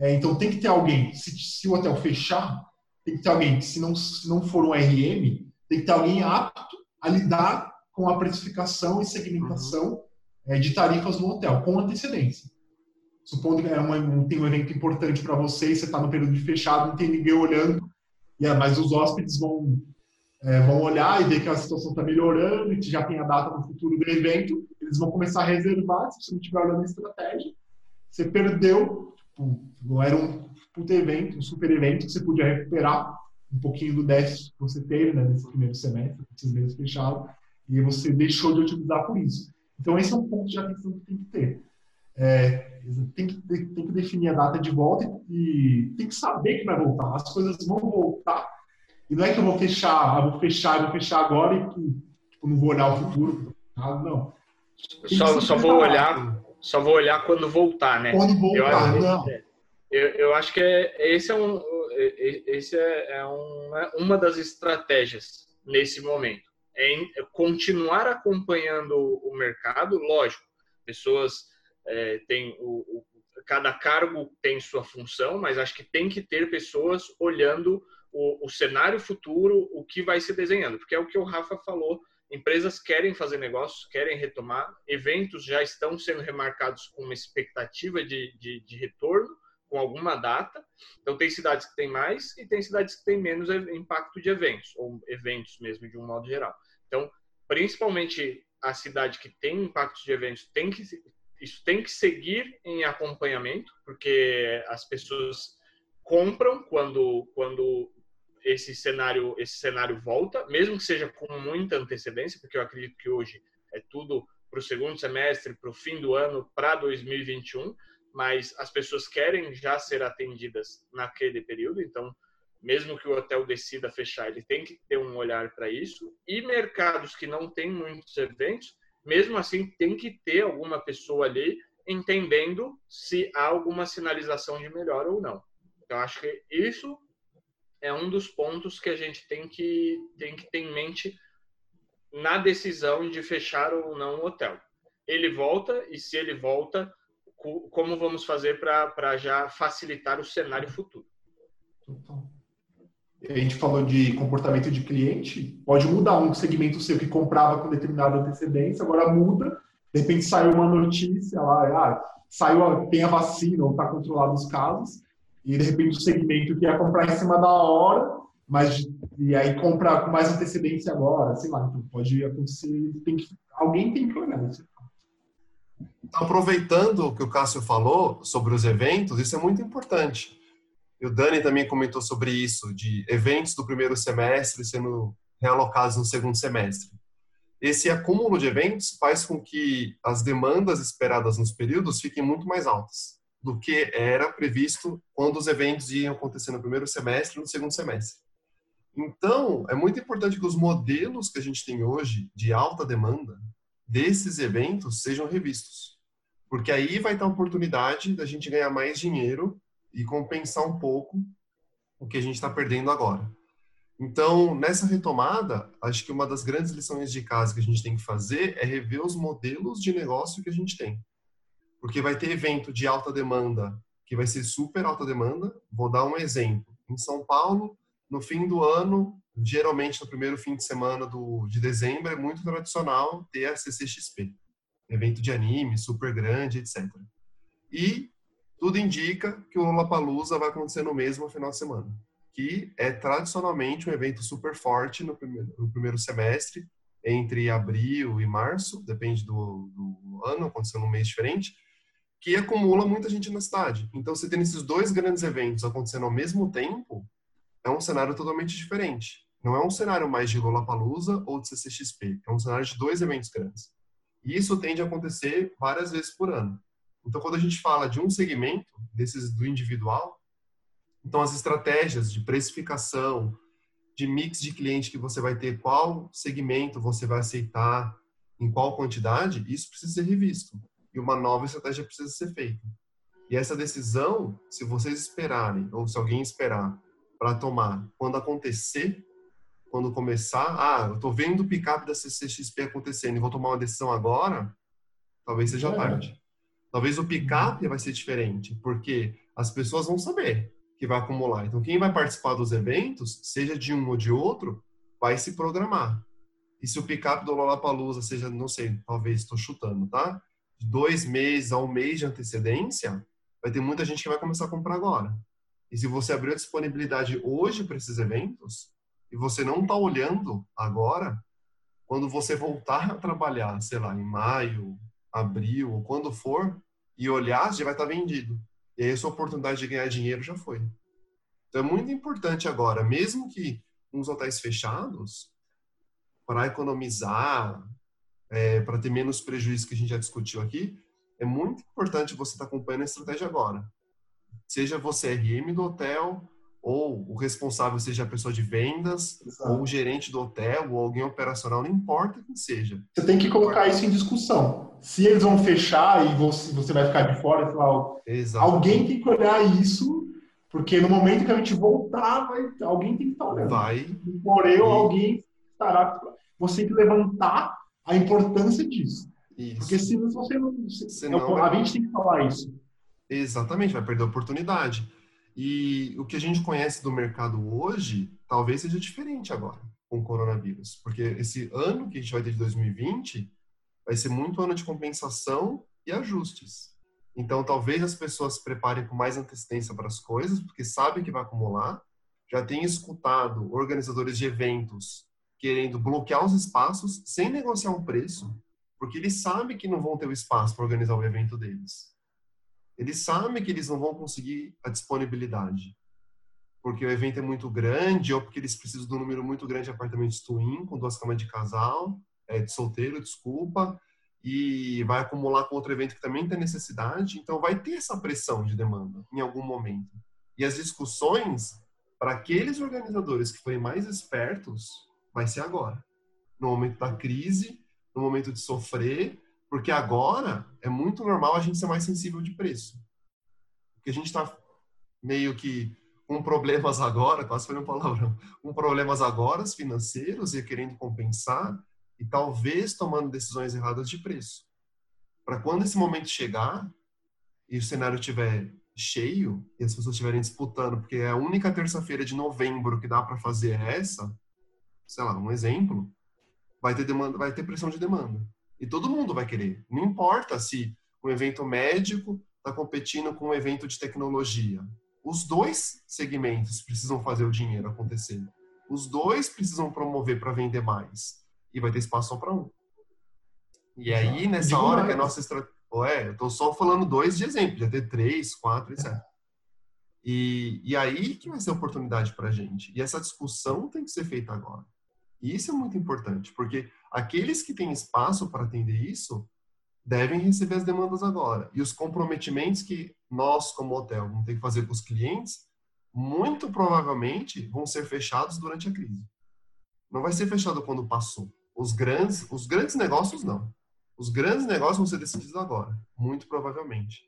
É, então tem que ter alguém, se, se, o hotel fechar, tem que ter alguém se não, se não for um RM, tem que ter alguém apto a lidar com a precificação e segmentação uhum. é, de tarifas no hotel, com antecedência. Supondo que é uma, tem um evento importante para você e você está no período de fechado, não tem ninguém olhando, é, mas os hóspedes vão, é, vão olhar e ver que a situação está melhorando e que já tem a data no futuro do evento, eles vão começar a reservar, se você não estiver olhando a estratégia, você perdeu Tipo, era um puto evento, um super evento que você podia recuperar um pouquinho do déficit que você teve né, nesse primeiro semestre, esses meses fechados, e você deixou de utilizar por isso. Então, esse é um ponto de atenção que tem que ter. É, tem, que, tem que definir a data de volta e tem que saber que vai voltar. As coisas vão voltar. E não é que eu vou fechar, eu vou fechar, eu vou fechar agora e tipo, não vou olhar o futuro. Não. Só, só vou olhar só vou olhar quando voltar, né? Quando voltar, eu, não. Eu, eu acho que é, esse é, um, esse é, é uma, uma das estratégias nesse momento. É, em, é continuar acompanhando o mercado, lógico, pessoas é, têm o, o, cada cargo tem sua função, mas acho que tem que ter pessoas olhando o, o, cenário futuro, o que vai se desenhando, porque é o que o Rafa falou empresas querem fazer negócios, querem retomar, eventos já estão sendo remarcados com uma expectativa de, de, de retorno, com alguma data. Então, tem cidades que têm mais e tem cidades que têm menos impacto de eventos, ou eventos mesmo, de um modo geral. Então, principalmente a cidade que tem impacto de eventos, tem que, isso tem que seguir em acompanhamento, porque as pessoas compram quando, quando esse cenário esse cenário volta, mesmo que seja com muita antecedência, porque eu acredito que hoje é tudo para o segundo semestre, para o fim do ano, para 2021, mas as pessoas querem já ser atendidas naquele período, então mesmo que o hotel decida fechar, ele tem que ter um olhar para isso. E mercados que não têm muitos eventos, mesmo assim, tem que ter alguma pessoa ali entendendo se há alguma sinalização de melhora ou não. Então, acho que isso é um dos pontos que a gente tem que, tem que ter em mente na decisão de fechar ou não o hotel. Ele volta e se ele volta, como vamos fazer para já facilitar o cenário futuro? A gente falou de comportamento de cliente, pode mudar um segmento seu que comprava com determinada antecedência, agora muda, de repente saiu uma notícia lá, ah, saiu, tem a vacina ou está controlado os casos, e de repente o segmento que ia comprar em cima da hora, mas e aí comprar com mais antecedência agora, sei lá, então pode acontecer, tem que, alguém tem que olhar isso. Então, aproveitando o que o Cássio falou sobre os eventos, isso é muito importante. E o Dani também comentou sobre isso, de eventos do primeiro semestre sendo realocados no segundo semestre. Esse acúmulo de eventos faz com que as demandas esperadas nos períodos fiquem muito mais altas do que era previsto quando os eventos iam acontecer no primeiro semestre e no segundo semestre. Então, é muito importante que os modelos que a gente tem hoje de alta demanda desses eventos sejam revistos. Porque aí vai ter a oportunidade da gente ganhar mais dinheiro e compensar um pouco o que a gente está perdendo agora. Então, nessa retomada, acho que uma das grandes lições de casa que a gente tem que fazer é rever os modelos de negócio que a gente tem porque vai ter evento de alta demanda que vai ser super alta demanda. Vou dar um exemplo. Em São Paulo, no fim do ano, geralmente no primeiro fim de semana do, de dezembro, é muito tradicional ter a CCXP, evento de anime super grande, etc. E tudo indica que o Lollapalooza vai acontecer no mesmo final de semana, que é tradicionalmente um evento super forte no primeiro, no primeiro semestre, entre abril e março, depende do, do ano, aconteceu num mês diferente, que acumula muita gente na cidade. Então, você tem esses dois grandes eventos acontecendo ao mesmo tempo, é um cenário totalmente diferente. Não é um cenário mais de Lollapalooza ou de CCXP, é um cenário de dois eventos grandes. E isso tende a acontecer várias vezes por ano. Então, quando a gente fala de um segmento, desses do individual, então as estratégias de precificação, de mix de cliente que você vai ter, qual segmento você vai aceitar, em qual quantidade, isso precisa ser revisto e uma nova estratégia precisa ser feita. E essa decisão, se vocês esperarem, ou se alguém esperar para tomar, quando acontecer, quando começar, ah, eu estou vendo o picape da CCXP acontecendo e vou tomar uma decisão agora, talvez seja é. tarde. Talvez o picape vai ser diferente, porque as pessoas vão saber que vai acumular. Então, quem vai participar dos eventos, seja de um ou de outro, vai se programar. E se o picape do Lollapalooza seja, não sei, talvez estou chutando, tá? De dois meses a um mês de antecedência, vai ter muita gente que vai começar a comprar agora. E se você abrir a disponibilidade hoje para esses eventos, e você não está olhando agora, quando você voltar a trabalhar, sei lá, em maio, abril, ou quando for, e olhar, já vai estar tá vendido. E aí a sua oportunidade de ganhar dinheiro já foi. Então é muito importante agora, mesmo que uns hotéis fechados, para economizar, é, para ter menos prejuízo que a gente já discutiu aqui, é muito importante você estar tá acompanhando a estratégia agora. Seja você RM do hotel, ou o responsável seja a pessoa de vendas, Exato. ou o gerente do hotel, ou alguém operacional, não importa quem seja. Você tem que colocar isso em discussão. Se eles vão fechar e você, você vai ficar de fora, lá, alguém tem que olhar isso, porque no momento que a gente voltar, vai, alguém tem que estar olhando. Vai. Por eu, e... alguém estará. Você tem que levantar a importância disso. Isso. Porque se você não. Senão, a gente tem que falar isso. Exatamente, vai perder a oportunidade. E o que a gente conhece do mercado hoje, talvez seja diferente agora. com o coronavírus, porque esse ano que a gente vai ter de 2020 vai ser muito ano de compensação e ajustes. Então, talvez as pessoas se preparem com mais antecedência para as coisas, porque sabem que vai acumular. Já tenho escutado organizadores de eventos querendo bloquear os espaços sem negociar um preço, porque eles sabem que não vão ter o espaço para organizar o evento deles. Eles sabem que eles não vão conseguir a disponibilidade, porque o evento é muito grande ou porque eles precisam de um número muito grande de apartamentos twin, com duas camas de casal, é, de solteiro, desculpa, e vai acumular com outro evento que também tem necessidade, então vai ter essa pressão de demanda em algum momento. E as discussões para aqueles organizadores que forem mais espertos vai ser agora, no momento da crise, no momento de sofrer, porque agora é muito normal a gente ser mais sensível de preço. Porque a gente está meio que com problemas agora, quase foi um palavrão, com problemas agora financeiros e querendo compensar, e talvez tomando decisões erradas de preço. Para quando esse momento chegar e o cenário estiver cheio e as pessoas estiverem disputando, porque é a única terça-feira de novembro que dá para fazer essa, sei lá, um exemplo, vai ter demanda, vai ter pressão de demanda. E todo mundo vai querer. Não importa se um evento médico está competindo com um evento de tecnologia. Os dois segmentos precisam fazer o dinheiro acontecer. Os dois precisam promover para vender mais e vai ter espaço só para um. E aí, nessa hora que a nossa estratégia. Ué, eu tô só falando dois de exemplo, já ter três, quatro, etc. E, e aí que vai ser a oportunidade para a gente. E essa discussão tem que ser feita agora. E isso é muito importante, porque aqueles que têm espaço para atender isso devem receber as demandas agora. E os comprometimentos que nós, como hotel, vamos ter que fazer com os clientes, muito provavelmente vão ser fechados durante a crise. Não vai ser fechado quando passou. Os grandes, os grandes negócios não. Os grandes negócios vão ser decididos agora, muito provavelmente.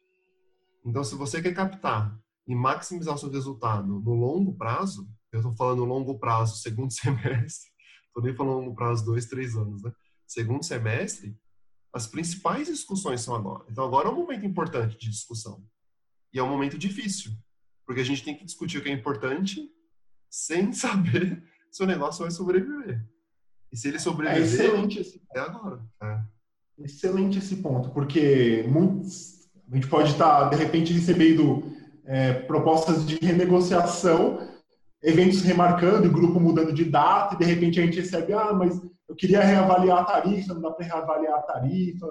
Então, se você quer captar e maximizar o seu resultado no longo prazo, eu estou falando longo prazo, segundo *laughs* semestre, estou nem falando longo prazo, dois, três anos, né? Segundo semestre, as principais discussões são agora. Então, agora é um momento importante de discussão. E é um momento difícil, porque a gente tem que discutir o que é importante sem *laughs* saber se o negócio vai sobreviver. E se ele é sobreviver, é, excelente esse... é agora. É. Excelente esse ponto, porque muitos, a gente pode estar, de repente, recebendo é, propostas de renegociação, eventos remarcando, grupo mudando de data, e de repente a gente recebe, ah, mas eu queria reavaliar a tarifa, não dá para reavaliar a tarifa,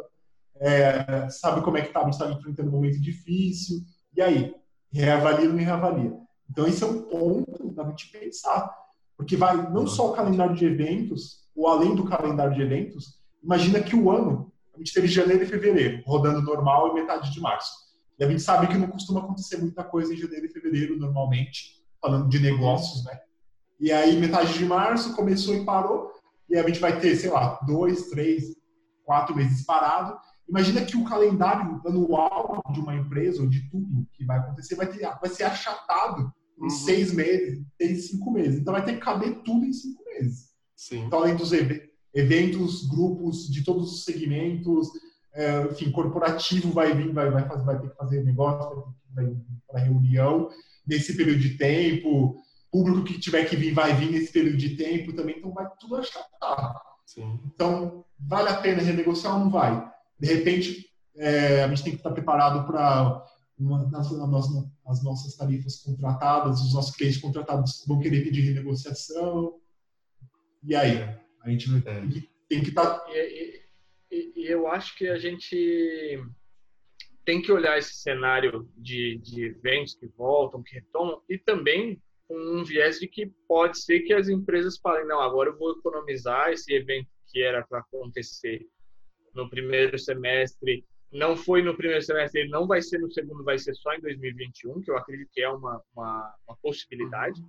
é, sabe como é que está, a gente está enfrentando um momento difícil, e aí? Reavalia ou não reavalia? Então, esse é um ponto da gente pensar, porque vai não só o calendário de eventos, ou além do calendário de eventos, imagina que o ano, a gente teve janeiro e fevereiro, rodando normal e metade de março. E a gente sabe que não costuma acontecer muita coisa em janeiro e fevereiro, normalmente, falando de negócios, né? E aí, metade de março começou e parou, e a gente vai ter, sei lá, dois, três, quatro meses parado. Imagina que o calendário anual de uma empresa, ou de tudo que vai acontecer, vai, ter, vai ser achatado em uhum. seis meses, seis, cinco meses. Então vai ter que caber tudo em cinco meses. Sim. Então, além dos eventos, grupos de todos os segmentos, é, enfim, corporativo vai vir, vai, vai, fazer, vai ter que fazer negócio, vai ter que para reunião nesse período de tempo, público que tiver que vir vai vir nesse período de tempo também, então vai tudo achatar. Sim. Então, vale a pena renegociar ou não vai? De repente, é, a gente tem que estar preparado para nas, nas, as nossas tarifas contratadas, os nossos clientes contratados vão querer pedir renegociação, e aí? A gente é. tem que estar. Tá... E, e, e, eu acho que a gente tem que olhar esse cenário de, de eventos que voltam, que retomam, e também com um viés de que pode ser que as empresas falem: não, agora eu vou economizar esse evento que era para acontecer no primeiro semestre. Não foi no primeiro semestre, ele não vai ser no segundo, vai ser só em 2021, que eu acredito que é uma, uma, uma possibilidade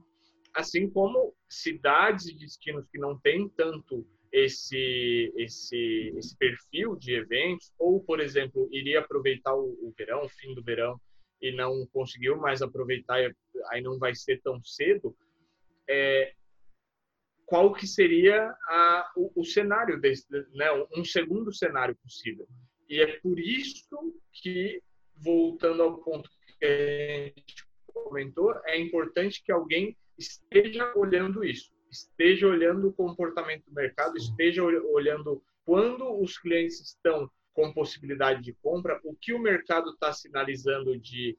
assim como cidades e destinos que não têm tanto esse, esse, esse perfil de eventos, ou, por exemplo, iria aproveitar o, o verão, o fim do verão, e não conseguiu mais aproveitar, aí não vai ser tão cedo, é, qual que seria a, o, o, cenário desse, né, um segundo cenário possível. E é por isso que, voltando ao ponto que a gente comentou, é importante que alguém esteja olhando isso. Esteja olhando o comportamento do mercado, esteja olhando quando os clientes estão com possibilidade de compra, o que o mercado está sinalizando de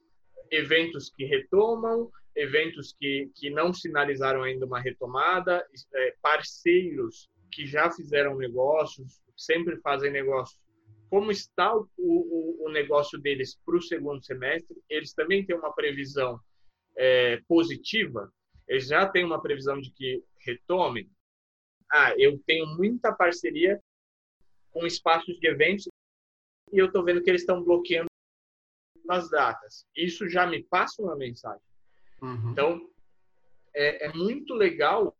eventos que retomam, eventos que, que não sinalizaram ainda uma retomada, é, parceiros que já fizeram negócios, sempre fazem negócios. Como está o, o, o negócio deles para o segundo semestre? Eles também têm uma previsão é, positiva? Eles já têm uma previsão de que retomem? Ah, eu tenho muita parceria com espaços de eventos e eu estou vendo que eles estão bloqueando as datas. Isso já me passa uma mensagem. Uhum. Então, é, é, muito legal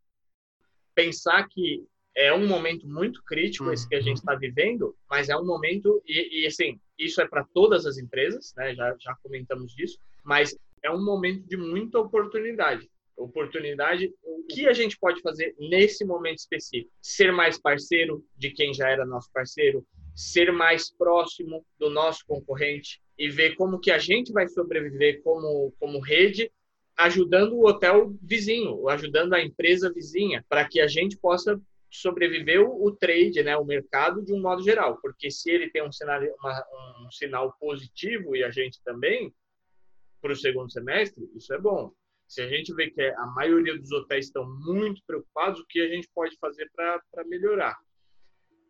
pensar que é um momento muito crítico uhum. esse que a gente está vivendo, mas é um momento, e, e assim, isso é para todas as empresas, né? já, já comentamos disso, mas é um momento de muita oportunidade. Oportunidade, o que a gente pode fazer nesse momento específico? Ser mais parceiro de quem já era nosso parceiro, ser mais próximo do nosso concorrente e ver como que a gente vai sobreviver como, como rede, ajudando o hotel vizinho, ajudando a empresa vizinha, para que a gente possa sobreviver o, trade, né, o mercado de um modo geral, porque se ele tem um sinal, uma, um sinal positivo e a gente também para o segundo semestre, isso é bom. Se a gente vê que a maioria dos hotéis estão muito preocupados, o que a gente pode fazer para melhorar?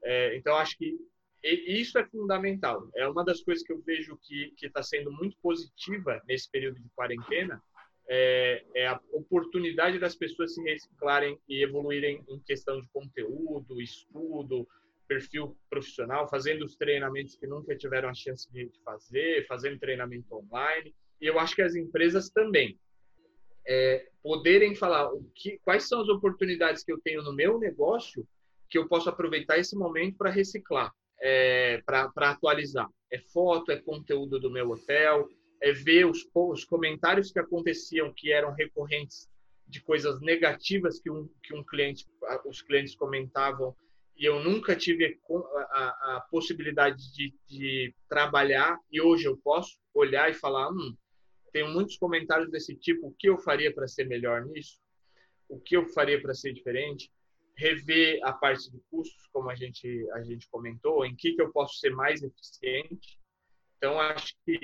É, então, acho que isso é fundamental. É uma das coisas que eu vejo que está sendo muito positiva nesse período de quarentena, é, é, a oportunidade das pessoas se reciclarem e evoluírem em questão de conteúdo, estudo, perfil profissional, fazendo os treinamentos que nunca tiveram a chance de fazer, fazendo treinamento online. E eu acho que as empresas também é, poderem falar o que, quais são as oportunidades que eu tenho no meu negócio que eu posso aproveitar esse momento para reciclar é, para atualizar. É foto, é conteúdo do meu hotel, é ver os, os comentários que aconteciam, que eram recorrentes de coisas negativas que um, que um cliente, os clientes comentavam e eu nunca tive a, a possibilidade de, de, trabalhar e hoje eu posso olhar e falar, hum, tenho muitos comentários desse tipo, o que eu faria para ser melhor nisso? O que eu faria para ser diferente? rever a parte de custos, como a gente, a gente comentou, em que, que eu posso ser mais eficiente. Então, acho que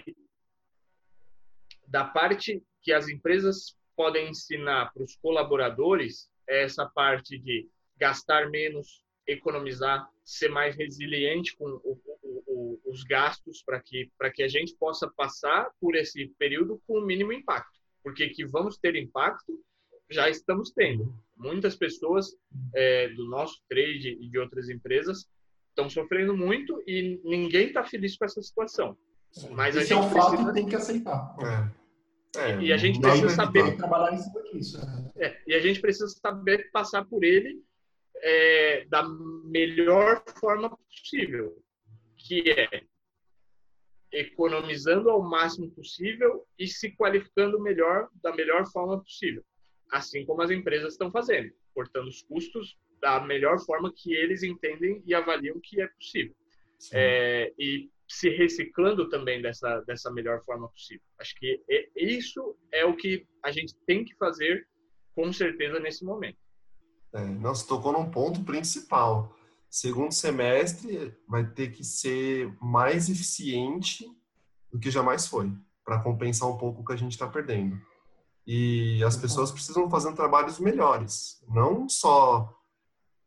da parte que as empresas podem ensinar para os colaboradores é essa parte de gastar menos, economizar, ser mais resiliente com o, os gastos para que, para que a gente possa passar por esse período com o mínimo impacto. Porque que vamos ter impacto, já estamos tendo. Muitas pessoas é, do nosso trade e de outras empresas estão sofrendo muito e ninguém está feliz com essa situação. Mas Esse a gente é um fato precisa... tem que aceitar. É. É, e a gente precisa saber trabalhar em cima disso. Né? É, e a gente precisa saber passar por ele é, da melhor forma possível, que é economizando ao máximo possível e se qualificando melhor da melhor forma possível assim como as empresas estão fazendo, cortando os custos da melhor forma que eles entendem e avaliam que é possível. É, e se reciclando também dessa, dessa melhor forma possível. Acho que isso é o que a gente tem que fazer com certeza nesse momento. É, nossa, tocou num ponto principal. Segundo semestre vai ter que ser mais eficiente do que jamais foi, para compensar um pouco o que a gente está perdendo. E as pessoas precisam fazer trabalhos melhores, não só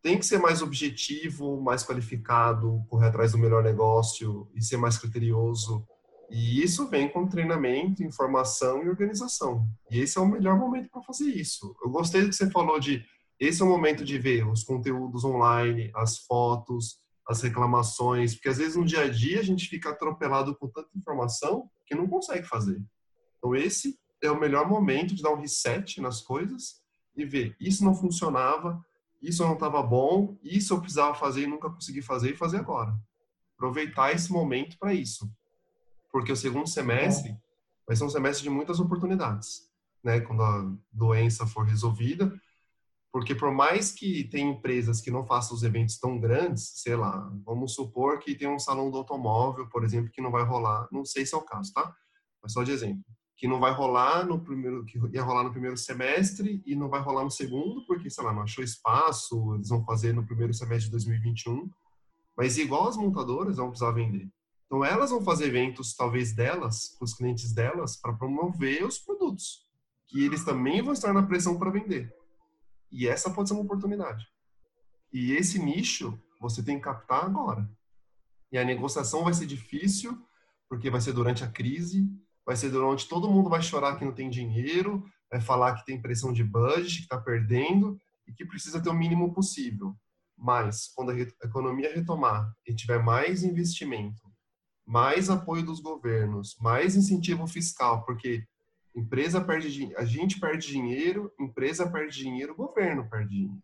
tem que ser mais objetivo, mais qualificado, correr atrás do melhor negócio e ser mais criterioso. E isso vem com treinamento, informação e organização. E esse é o melhor momento para fazer isso. Eu gostei do que você falou de esse é o momento de ver os conteúdos online, as fotos, as reclamações, porque às vezes no dia a dia a gente fica atropelado com tanta informação que não consegue fazer. Então esse é o melhor momento de dar um reset nas coisas e ver isso não funcionava, isso não estava bom, isso eu precisava fazer e nunca consegui fazer e fazer agora. Aproveitar esse momento para isso. Porque o segundo semestre vai ser um semestre de muitas oportunidades, né? Quando a doença for resolvida, porque por mais que tenha empresas que não façam os eventos tão grandes, sei lá, vamos supor que tem um salão do automóvel, por exemplo, que não vai rolar, não sei se é o caso, tá? Mas só de exemplo que não vai rolar no primeiro, que ia rolar no primeiro semestre e não vai rolar no segundo, porque, sei lá, não achou espaço, eles vão fazer no primeiro semestre de 2021. Mas igual as montadoras vão precisar vender. Então elas vão fazer eventos, talvez delas, para os clientes delas, para promover os produtos, que eles também vão estar na pressão para vender. E essa pode ser uma oportunidade. E esse nicho você tem que captar agora. E a negociação vai ser difícil, porque vai ser durante a crise, vai ser durante todo mundo vai chorar que não tem dinheiro, vai falar que tem pressão de budget, que está perdendo e que precisa ter o mínimo possível. Mas quando a economia retomar e tiver mais investimento, mais apoio dos governos, mais incentivo fiscal, porque empresa perde a gente perde dinheiro, empresa perde dinheiro, governo perde dinheiro.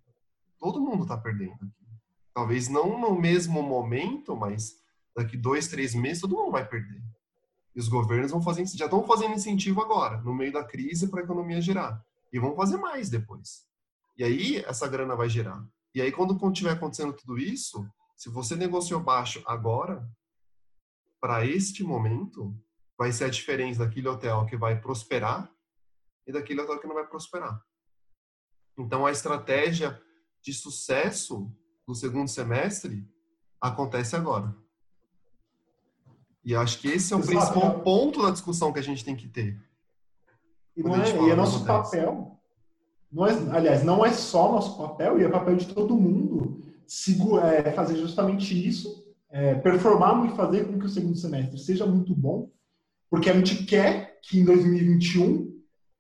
Todo mundo está perdendo aqui. Talvez não no mesmo momento, mas daqui dois, três meses todo mundo vai perder. E os governos vão fazer, já estão fazendo incentivo agora, no meio da crise, para a economia gerar. E vão fazer mais depois. E aí essa grana vai gerar. E aí quando estiver acontecendo tudo isso, se você negociou baixo agora, para este momento, vai ser a diferença daquele hotel que vai prosperar e daquele hotel que não vai prosperar. Então a estratégia de sucesso do segundo semestre acontece agora. E acho que esse é o Exato. principal ponto da discussão que a gente tem que ter. E, não é, e é nosso papel. Não é, aliás, não é só nosso papel, e é papel de todo mundo é, fazer justamente isso, é, performar e fazer com que o segundo semestre seja muito bom, porque a gente quer que em 2021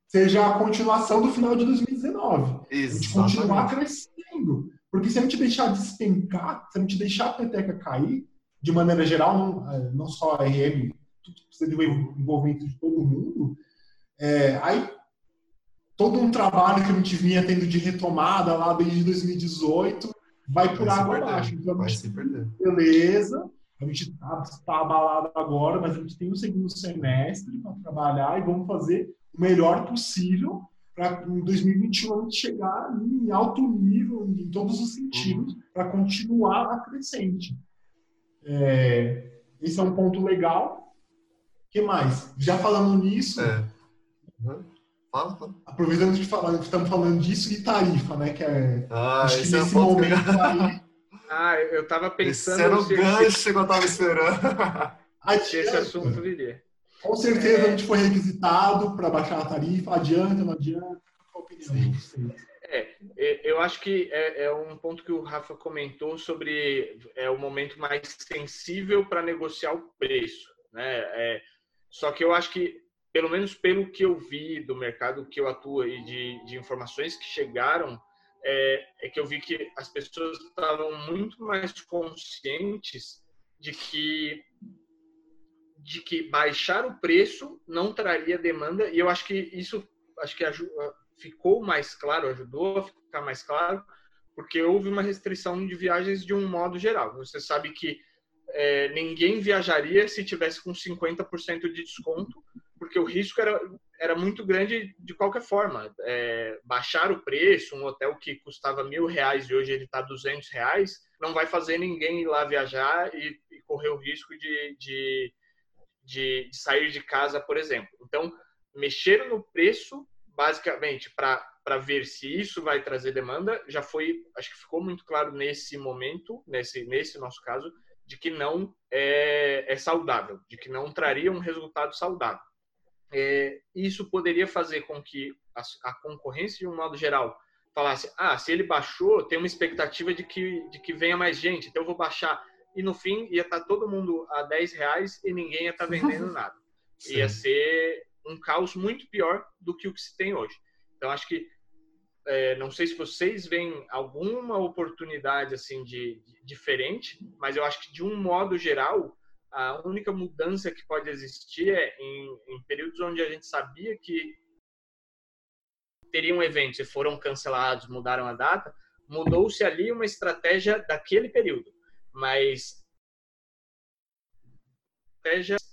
seja a continuação do final de 2019. Exatamente. A gente continuar crescendo. Porque se a gente deixar despencar, se a gente deixar a peteca cair, de maneira geral, não, é, não só a RM, tudo precisa de um envolvimento de todo mundo, é, aí todo um trabalho que a gente vinha tendo de retomada lá desde 2018 vai por água abaixo. Então, vai se perder. Beleza, a gente está tá abalado agora, mas a gente tem o um segundo semestre para trabalhar e vamos fazer o melhor possível para em 2021 a gente chegar em alto nível em todos os sentidos uhum. para continuar a crescente. É, esse é um ponto legal. O que mais? Já falando nisso. É. Uhum. Fala, fala. Aproveitando que falando, estamos falando disso e tarifa, né? Que é. Ah, acho que é nesse é momento aí. Ah, eu estava pensando. Esse era o gancho que eu estava esperando. Adianta. *laughs* Esse assunto viria. Com certeza é... a gente foi requisitado para baixar a tarifa. Adianta, não adianta? Qual a opinião de vocês? É, é, eu acho que é, é, um ponto que o Rafa comentou sobre é o momento mais sensível para negociar o preço, né? É, só que eu acho que, pelo menos pelo que eu vi do mercado que eu atuo e de, de informações que chegaram, é, é, que eu vi que as pessoas estavam muito mais conscientes de que de que baixar o preço não traria demanda e eu acho que isso acho que ajuda ficou mais claro, ajudou a ficar mais claro, porque houve uma restrição de viagens de um modo geral. Você sabe que é, ninguém viajaria se tivesse com 50% de desconto, porque o risco era, era muito grande de qualquer forma. É, baixar o preço, um hotel que custava mil reais e hoje ele está 200 reais, não vai fazer ninguém ir lá viajar e, e correr o risco de, de, de, de sair de casa, por exemplo. Então, mexer no preço basicamente, para ver se isso vai trazer demanda, já foi, acho que ficou muito claro nesse momento, nesse, nesse nosso caso, de que não é, é saudável, de que não traria um resultado saudável. É, isso poderia fazer com que a, a, concorrência, de um modo geral, falasse: ah, se ele baixou, tem uma expectativa de que, de que venha mais gente, então eu vou baixar. E no fim ia estar tá todo mundo a 10 reais e ninguém ia estar tá vendendo nada. Ia ser um caos muito pior do que o que se tem hoje. Então, acho que é, não sei se vocês veem alguma oportunidade assim de, de, diferente, mas eu acho que de um modo geral a única mudança que pode existir é em, em períodos onde a gente sabia que teriam eventos e foram cancelados, mudaram a data, mudou-se ali uma estratégia daquele período, mas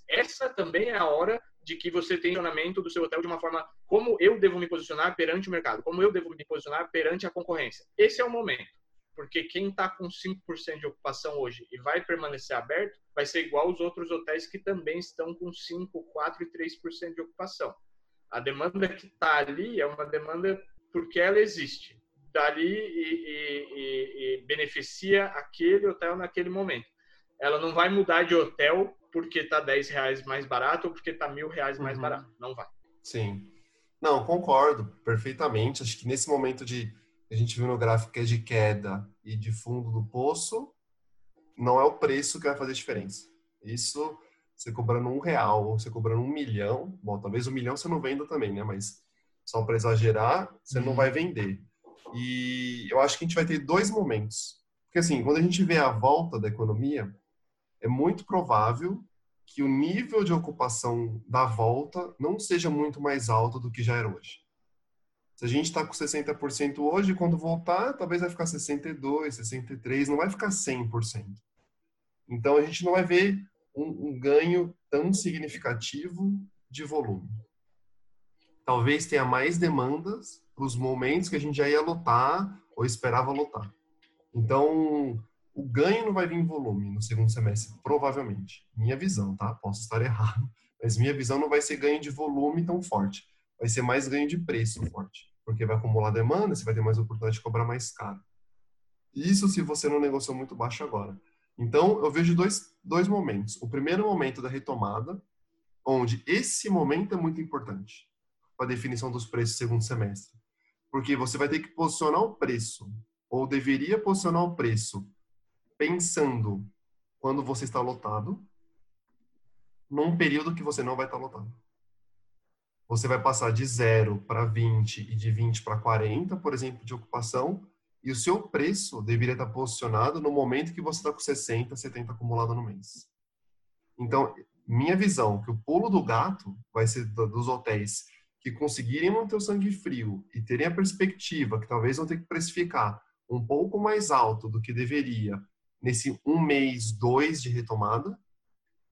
essa também é a hora de que você tem posicionamento do seu hotel de uma forma como eu devo me posicionar perante o mercado, como eu devo me posicionar perante a concorrência. Esse é o momento. Porque quem está com 5% de ocupação hoje e vai permanecer aberto, vai ser igual os outros hotéis que também estão com 5, 4 e 3% de ocupação. A demanda que está ali é uma demanda porque ela existe. Dali e, e, e, e beneficia aquele hotel naquele momento. Ela não vai mudar de hotel porque está 10 reais mais barato ou porque está mil reais mais uhum. barato. Não vai. Sim. Não, concordo perfeitamente. Acho que nesse momento de a gente viu no gráfico que é de queda e de fundo do poço, não é o preço que vai fazer diferença. Isso, você cobrando um real ou você cobrando um milhão, bom, talvez um milhão você não venda também, né? Mas só para exagerar, você não vai vender. E eu acho que a gente vai ter dois momentos. Porque assim, quando a gente vê a volta da economia, é muito provável que o nível de ocupação da volta não seja muito mais alto do que já era hoje. Se a gente está com 60% hoje, quando voltar, talvez vai ficar 62%, 63%, não vai ficar 100%. Então, a gente não vai ver um, um ganho tão significativo de volume. Talvez tenha mais demandas para os momentos que a gente já ia lotar ou esperava lotar. Então, o ganho não vai vir em volume no segundo semestre, provavelmente. Minha visão, tá? Posso estar errado, mas minha visão não vai ser ganho de volume tão forte vai ser mais ganho de preço forte, porque vai acumular demanda, você vai ter mais oportunidade de cobrar mais caro. Isso se você não negociou muito baixo agora. Então, eu vejo dois, dois momentos. O primeiro momento da retomada, onde esse momento é muito importante para a definição dos preços segundo semestre. Porque você vai ter que posicionar o preço, ou deveria posicionar o preço, pensando quando você está lotado, num período que você não vai estar lotado você vai passar de 0 para 20 e de 20 para 40, por exemplo, de ocupação, e o seu preço deveria estar posicionado no momento que você está com 60, 70 acumulado no mês. Então, minha visão, que o pulo do gato vai ser dos hotéis que conseguirem manter o sangue frio e terem a perspectiva que talvez vão ter que precificar um pouco mais alto do que deveria nesse um mês, dois de retomada,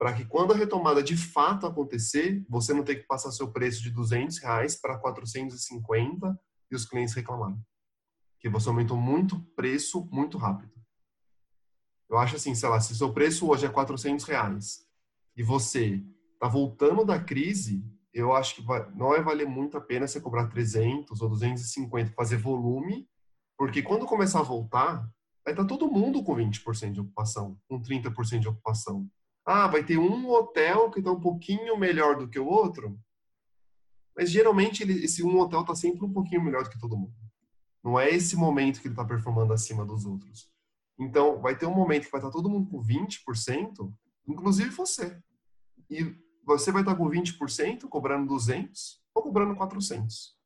para que quando a retomada de fato acontecer, você não tenha que passar seu preço de 200 reais para 450 e os clientes reclamarem. Que você aumentou muito preço muito rápido. Eu acho assim, sei lá, se seu preço hoje é 400 reais e você está voltando da crise, eu acho que vai, não vai valer muito a pena você cobrar 300 ou 250 fazer volume, porque quando começar a voltar, vai estar tá todo mundo com 20% de ocupação, com 30% de ocupação. Ah, vai ter um hotel que está um pouquinho melhor do que o outro, mas geralmente ele, esse um hotel está sempre um pouquinho melhor do que todo mundo. Não é esse momento que ele está performando acima dos outros. Então, vai ter um momento que vai estar tá todo mundo com 20%, inclusive você. E você vai estar tá com 20%, cobrando 200 ou cobrando 400.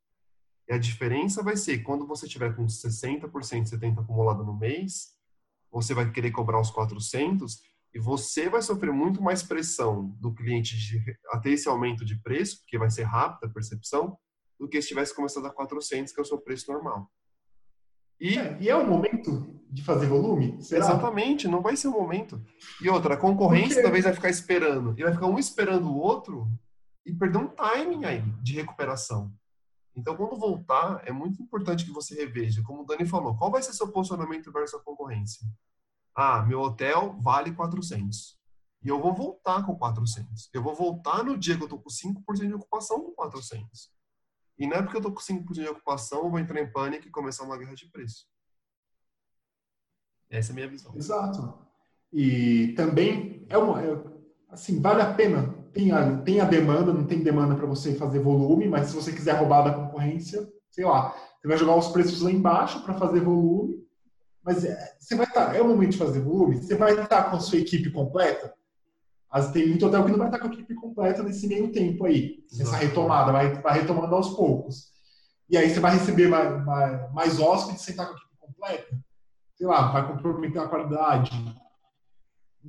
E a diferença vai ser, quando você tiver com 60%, 70% acumulado no mês, você vai querer cobrar os 400 e você vai sofrer muito mais pressão do cliente de, a ter esse aumento de preço, porque vai ser rápida a percepção, do que se tivesse começado a 400, que é o seu preço normal. E é, e é o momento de fazer volume? Será? Exatamente, não vai ser o momento. E outra, a concorrência porque... talvez vai ficar esperando. E vai ficar um esperando o outro e perder um timing aí de recuperação. Então, quando voltar, é muito importante que você reveja, como o Dani falou, qual vai ser seu posicionamento versus a concorrência. Ah, meu hotel vale 400. E eu vou voltar com 400. Eu vou voltar no dia que eu tô com 5% de ocupação com 400. E não é porque eu tô com 5% de ocupação, eu vou entrar em pânico e começar uma guerra de preço. Essa é a minha visão. Exato. E também é uma, é, assim, vale a pena. Tem a, tem a demanda, não tem demanda para você fazer volume, mas se você quiser roubar da concorrência, sei lá, você vai jogar os preços lá embaixo para fazer volume mas é, você vai estar, tá, é o momento de fazer volume, você vai estar tá com a sua equipe completa. As, tem muito hotel que não vai estar tá com a equipe completa nesse meio tempo aí, nessa retomada, vai, vai retomando aos poucos. E aí você vai receber mais, mais, mais hóspedes sem estar com a equipe completa. Sei lá, vai comprometer a qualidade.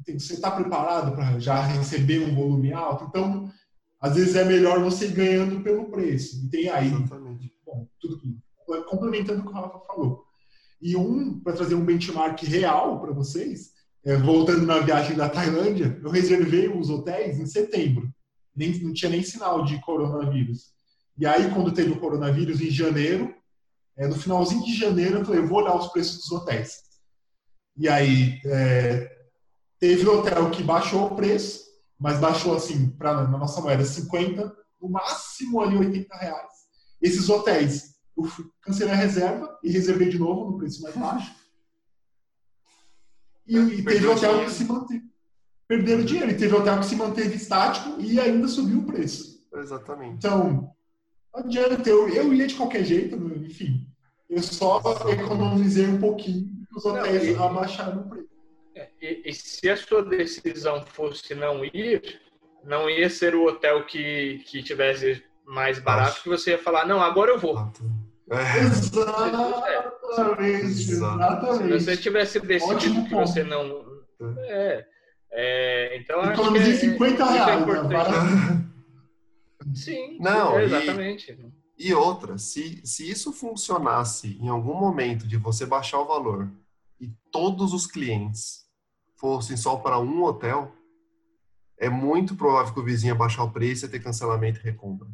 Você está preparado para já receber um volume alto? Então, às vezes é melhor você ir ganhando pelo preço. E tem aí, Exatamente. bom, tudo complementando o que o Rafa falou e um, para trazer um benchmark real para vocês, é, voltando na viagem da Tailândia, eu reservei os hotéis em setembro. Nem, não tinha nem sinal de coronavírus. E aí, quando teve o coronavírus em janeiro, é, no finalzinho de janeiro, eu falei, vou olhar os preços dos hotéis. E aí, é, teve hotel que baixou o preço, mas baixou assim, pra, na nossa moeda, 50, no máximo ali 80 reais. Esses hotéis, eu cancelei a reserva e reservei de novo no preço mais baixo. E, e teve hotel dinheiro. que se manteve. Perderam dinheiro. E teve hotel que se manteve estático e ainda subiu o preço. Exatamente. Então, não adianta. Eu, eu ia de qualquer jeito, enfim. Eu só economizei um pouquinho os hotéis não, e, abaixaram o preço. É, e, e, se a sua decisão fosse não ir, não ia ser o hotel que, que tivesse mais barato Acho. que você ia falar, não, agora eu vou. É. Exatamente, exatamente. Se você tivesse decidido que você não. É. é então, acho que. É, 50 é reais. Né? Sim, não, é, exatamente. E, e outra, se, se isso funcionasse em algum momento de você baixar o valor e todos os clientes fossem só para um hotel, é muito provável que o vizinho ia baixar o preço e ter cancelamento e recompra.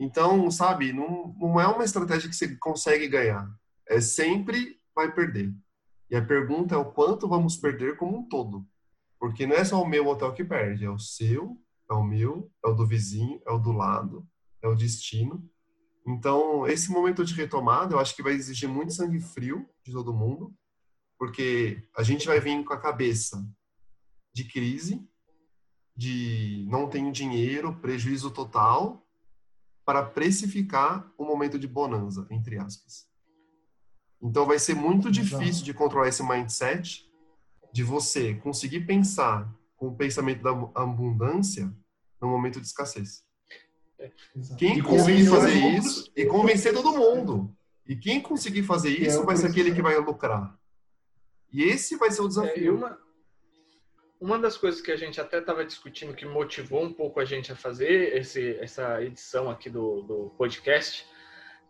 Então, sabe, não, não é uma estratégia que você consegue ganhar. É sempre vai perder. E a pergunta é o quanto vamos perder como um todo. Porque não é só o meu hotel que perde, é o seu, é o meu, é o do vizinho, é o do lado, é o destino. Então, esse momento de retomada, eu acho que vai exigir muito sangue frio de todo mundo, porque a gente vai vir com a cabeça de crise, de não tenho dinheiro, prejuízo total, para precificar o momento de bonança, entre aspas. Então vai ser muito difícil de controlar esse mindset de você conseguir pensar com o pensamento da abundância no momento de escassez. É, quem conseguir fazer isso e convencer todo mundo. E quem conseguir fazer é isso vai ser aquele que vai lucrar. E esse vai ser o desafio. É, uma, uma das coisas que a gente até estava discutindo que motivou um pouco a gente a fazer esse, essa edição aqui do, do podcast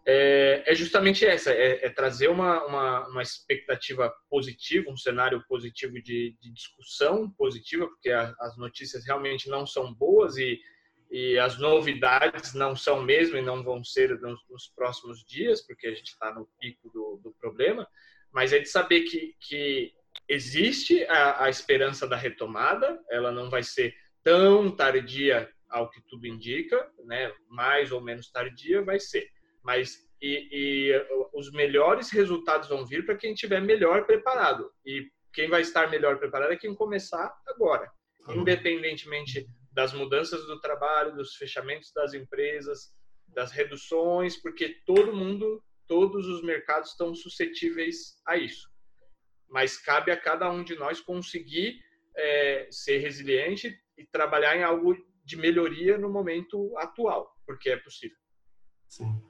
é, é, justamente essa, é, é trazer uma, uma, uma, expectativa positiva, um cenário positivo de, de discussão positiva, porque a, as notícias realmente não são boas e, e as novidades não são mesmo e não vão ser nos, nos próximos dias, porque a gente está no pico do, do, problema, mas é de saber que, que existe a, a esperança da retomada, ela não vai ser tão tardia ao que tudo indica, né? mais ou menos tardia vai ser mas e, e os melhores resultados vão vir para quem estiver melhor preparado. E quem vai estar melhor preparado é quem começar agora, independentemente das mudanças do trabalho, dos fechamentos das empresas, das reduções, porque todo mundo, todos os mercados estão suscetíveis a isso. Mas cabe a cada um de nós conseguir é, ser resiliente e trabalhar em algo de melhoria no momento atual, porque é possível. Sim.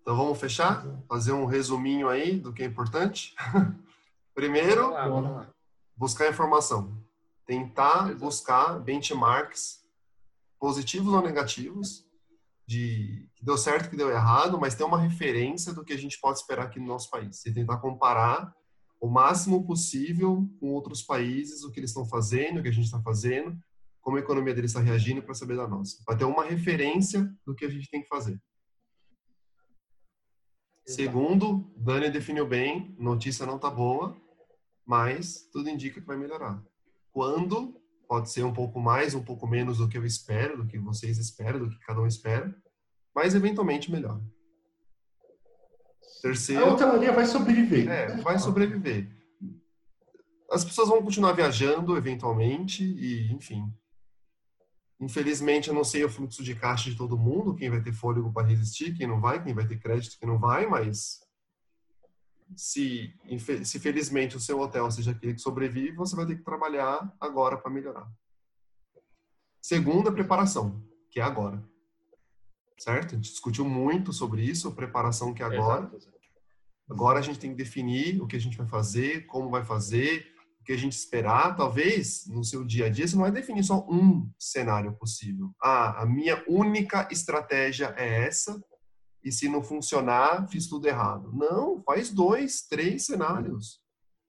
Então vamos fechar? Fazer um resuminho aí do que é importante. *laughs* Primeiro, buscar informação. Tentar buscar benchmarks positivos ou negativos de que deu certo, que deu errado, mas ter uma referência do que a gente pode esperar aqui no nosso país. E tentar comparar o máximo possível com outros países, o que eles estão fazendo, o que a gente está fazendo, como a economia deles está reagindo para saber da nossa. Para ter uma referência do que a gente tem que fazer. Segundo, Dani definiu bem, notícia não tá boa, mas tudo indica que vai melhorar. Quando pode ser um pouco mais, um pouco menos do que eu espero, do que vocês esperam, do que cada um espera, mas eventualmente melhor. Terceiro, a hotelaria vai sobreviver. É, vai sobreviver. As pessoas vão continuar viajando eventualmente e, enfim, Infelizmente, eu não sei o fluxo de caixa de todo mundo, quem vai ter fôlego para resistir, quem não vai, quem vai ter crédito, quem não vai, mas se, se felizmente o seu hotel seja aquele que sobrevive, você vai ter que trabalhar agora para melhorar. Segunda, preparação, que é agora. Certo? A gente discutiu muito sobre isso, preparação que é agora. Agora a gente tem que definir o que a gente vai fazer, como vai fazer, que a gente esperar, talvez no seu dia a dia, você não vai definir só um cenário possível. Ah, a minha única estratégia é essa, e se não funcionar, fiz tudo errado. Não, faz dois, três cenários.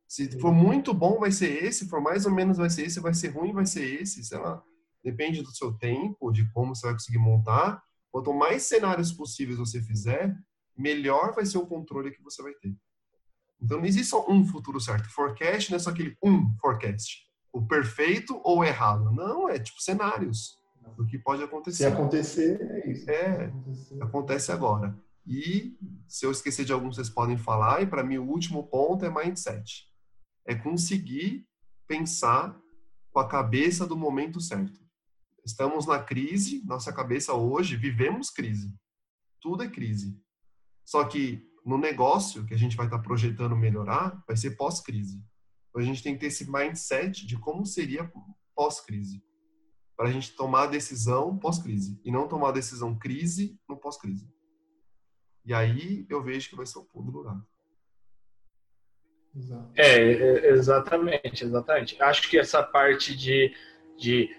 Se for muito bom, vai ser esse, se for mais ou menos, vai ser esse, vai ser ruim, vai ser esse, sei lá. Depende do seu tempo, de como você vai conseguir montar. Quanto mais cenários possíveis você fizer, melhor vai ser o controle que você vai ter. Então não existe só um futuro certo. Forecast não é só aquele um forecast. O perfeito ou o errado. Não, é tipo cenários. do que pode acontecer. Se acontecer, é isso. É, acontece agora. E se eu esquecer de algum, vocês podem falar. E para mim, o último ponto é mindset. É conseguir pensar com a cabeça do momento certo. Estamos na crise, nossa cabeça hoje, vivemos crise. Tudo é crise. Só que no negócio que a gente vai estar tá projetando melhorar, vai ser pós-crise. Então a gente tem que ter esse mindset de como seria pós-crise. Para a gente tomar a decisão pós-crise. E não tomar a decisão crise no pós-crise. E aí eu vejo que vai ser o pulo do lugar. É, é, exatamente, exatamente. Acho que essa parte de, de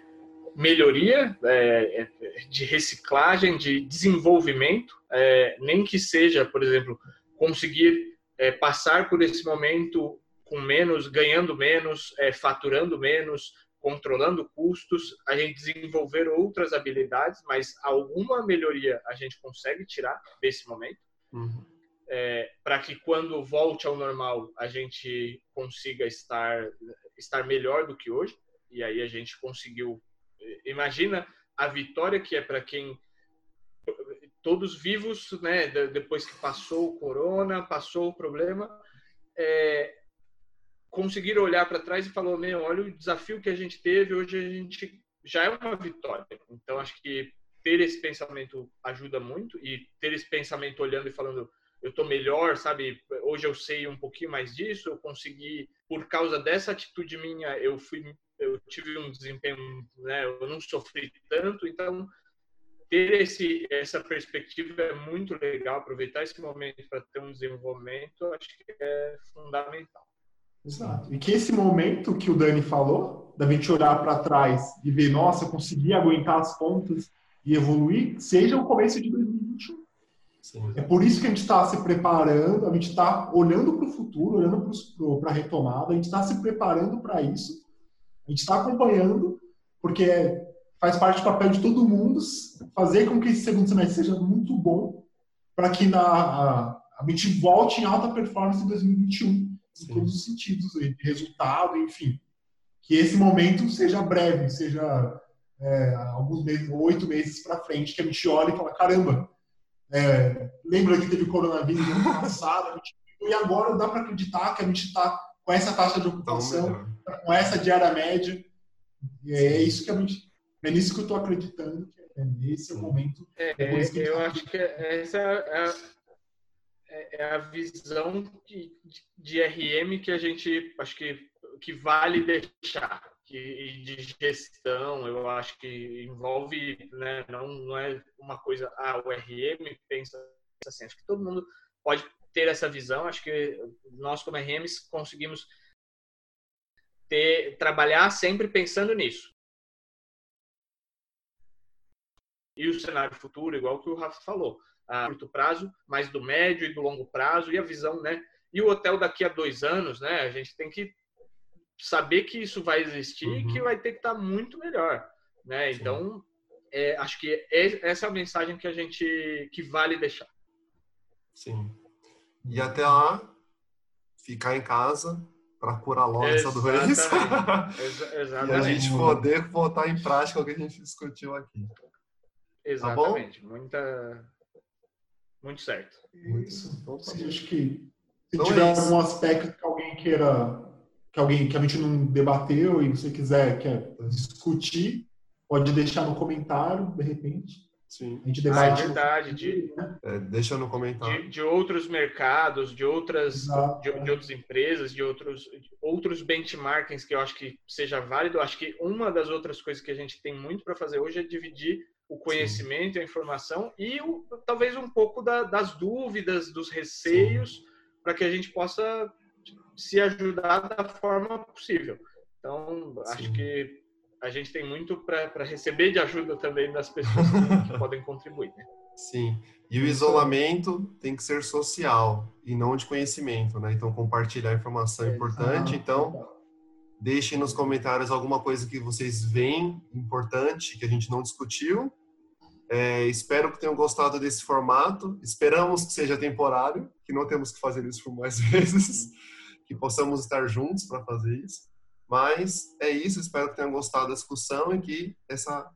melhoria, é, é, de reciclagem, de desenvolvimento, é, nem que seja, por exemplo, conseguir é, passar por esse momento com menos, ganhando menos, é, faturando menos, controlando custos, a gente desenvolver outras habilidades, mas alguma melhoria a gente consegue tirar desse momento. Uhum. É, para que quando volte ao normal a gente consiga estar estar melhor do que hoje e aí a gente conseguiu imagina a vitória que é para quem todos vivos né depois que passou o corona passou o problema é, conseguir olhar para trás e falar, meu, olha o desafio que a gente teve, hoje a gente já é uma vitória. Então, acho que ter esse pensamento ajuda muito e ter esse pensamento olhando e falando, eu estou melhor, sabe? Hoje eu sei um pouquinho mais disso, eu consegui, por causa dessa atitude minha, eu fui, eu tive um desempenho, né? Eu não sofri tanto, então ter esse essa perspectiva é muito legal, aproveitar esse momento para ter um desenvolvimento, acho que é fundamental. Exato. E que esse momento que o Dani falou, da gente olhar para trás e ver, nossa, eu consegui aguentar as pontas e evoluir, seja o começo de 2021. Sim. É por isso que a gente está se preparando, a gente está olhando para o futuro, olhando para a retomada, a gente está se preparando para isso, a gente está acompanhando, porque faz parte do papel de todo mundo fazer com que esse segundo semestre seja muito bom para que na, a, a gente volte em alta performance em 2021 em todos os sentidos, resultado, enfim. Que esse momento seja breve, seja é, alguns meses, oito meses para frente, que a gente olha e fala, caramba, é, lembra que teve coronavírus no ano passado, gente, e agora dá para acreditar que a gente está com essa taxa de ocupação, tá com essa diária média, e é isso que a gente, é nisso que eu estou acreditando, que é nesse momento. É, é eu tá acho que essa é é, é a visão de, de, RM que a gente acho que, que vale deixar que, de gestão eu acho que envolve né, não, não é uma coisa ah o RM pensa assim acho que todo mundo pode ter essa visão acho que nós como RMs conseguimos ter trabalhar sempre pensando nisso e o cenário futuro igual que o Rafa falou a curto prazo, mas do médio e do longo prazo e a visão, né? E o hotel daqui a dois anos, né? A gente tem que saber que isso vai existir uhum. e que uhum. vai ter que estar muito melhor, né? Sim. Então, é, acho que é, essa é a mensagem que a gente que vale deixar. Sim. E até lá, ficar em casa para curar logo essa doença. Exatamente. *laughs* e a gente poder botar em prática o que a gente discutiu aqui. Tá Exatamente. Tá Muita muito certo. Isso. Então, tá acho que se então tiver é algum aspecto que alguém queira, que alguém que a gente não debateu e você quiser quer discutir, pode deixar no comentário, de repente. Sim. A gente debate. Ah, é verdade. De, é, deixa no comentário. De, de, outros mercados, de outras, de, de, outras empresas, de outros, de outros benchmarkings que eu acho que seja válido. Eu acho que uma das outras coisas que a gente tem muito para fazer hoje é dividir o conhecimento, Sim. a informação e o, talvez um pouco da, das dúvidas, dos receios, para que a gente possa se ajudar da forma possível. Então, Sim. acho que a gente tem muito para receber de ajuda também das pessoas que, *laughs* podem contribuir. Né? Sim. E o isolamento tem que ser social e não de conhecimento, né? Então, compartilhar informação é importante. Então, deixem nos comentários alguma coisa que vocês veem importante que a gente não discutiu é, espero que tenham gostado desse formato. Esperamos que seja temporário, que não temos que fazer isso por mais *laughs* vezes, que possamos estar juntos para fazer isso. Mas é isso. Espero que tenham gostado da discussão e que essa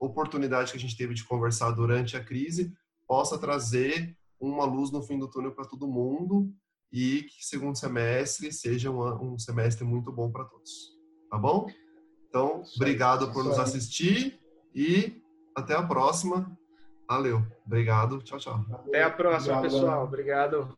oportunidade que a gente teve de conversar durante a crise possa trazer uma luz no fim do túnel para todo mundo e que segundo semestre seja um, um semestre muito bom para todos. Tá bom? Então, obrigado por nos assistir e até a próxima. Valeu. Obrigado. Tchau, tchau. Até a próxima, pessoal. Obrigado.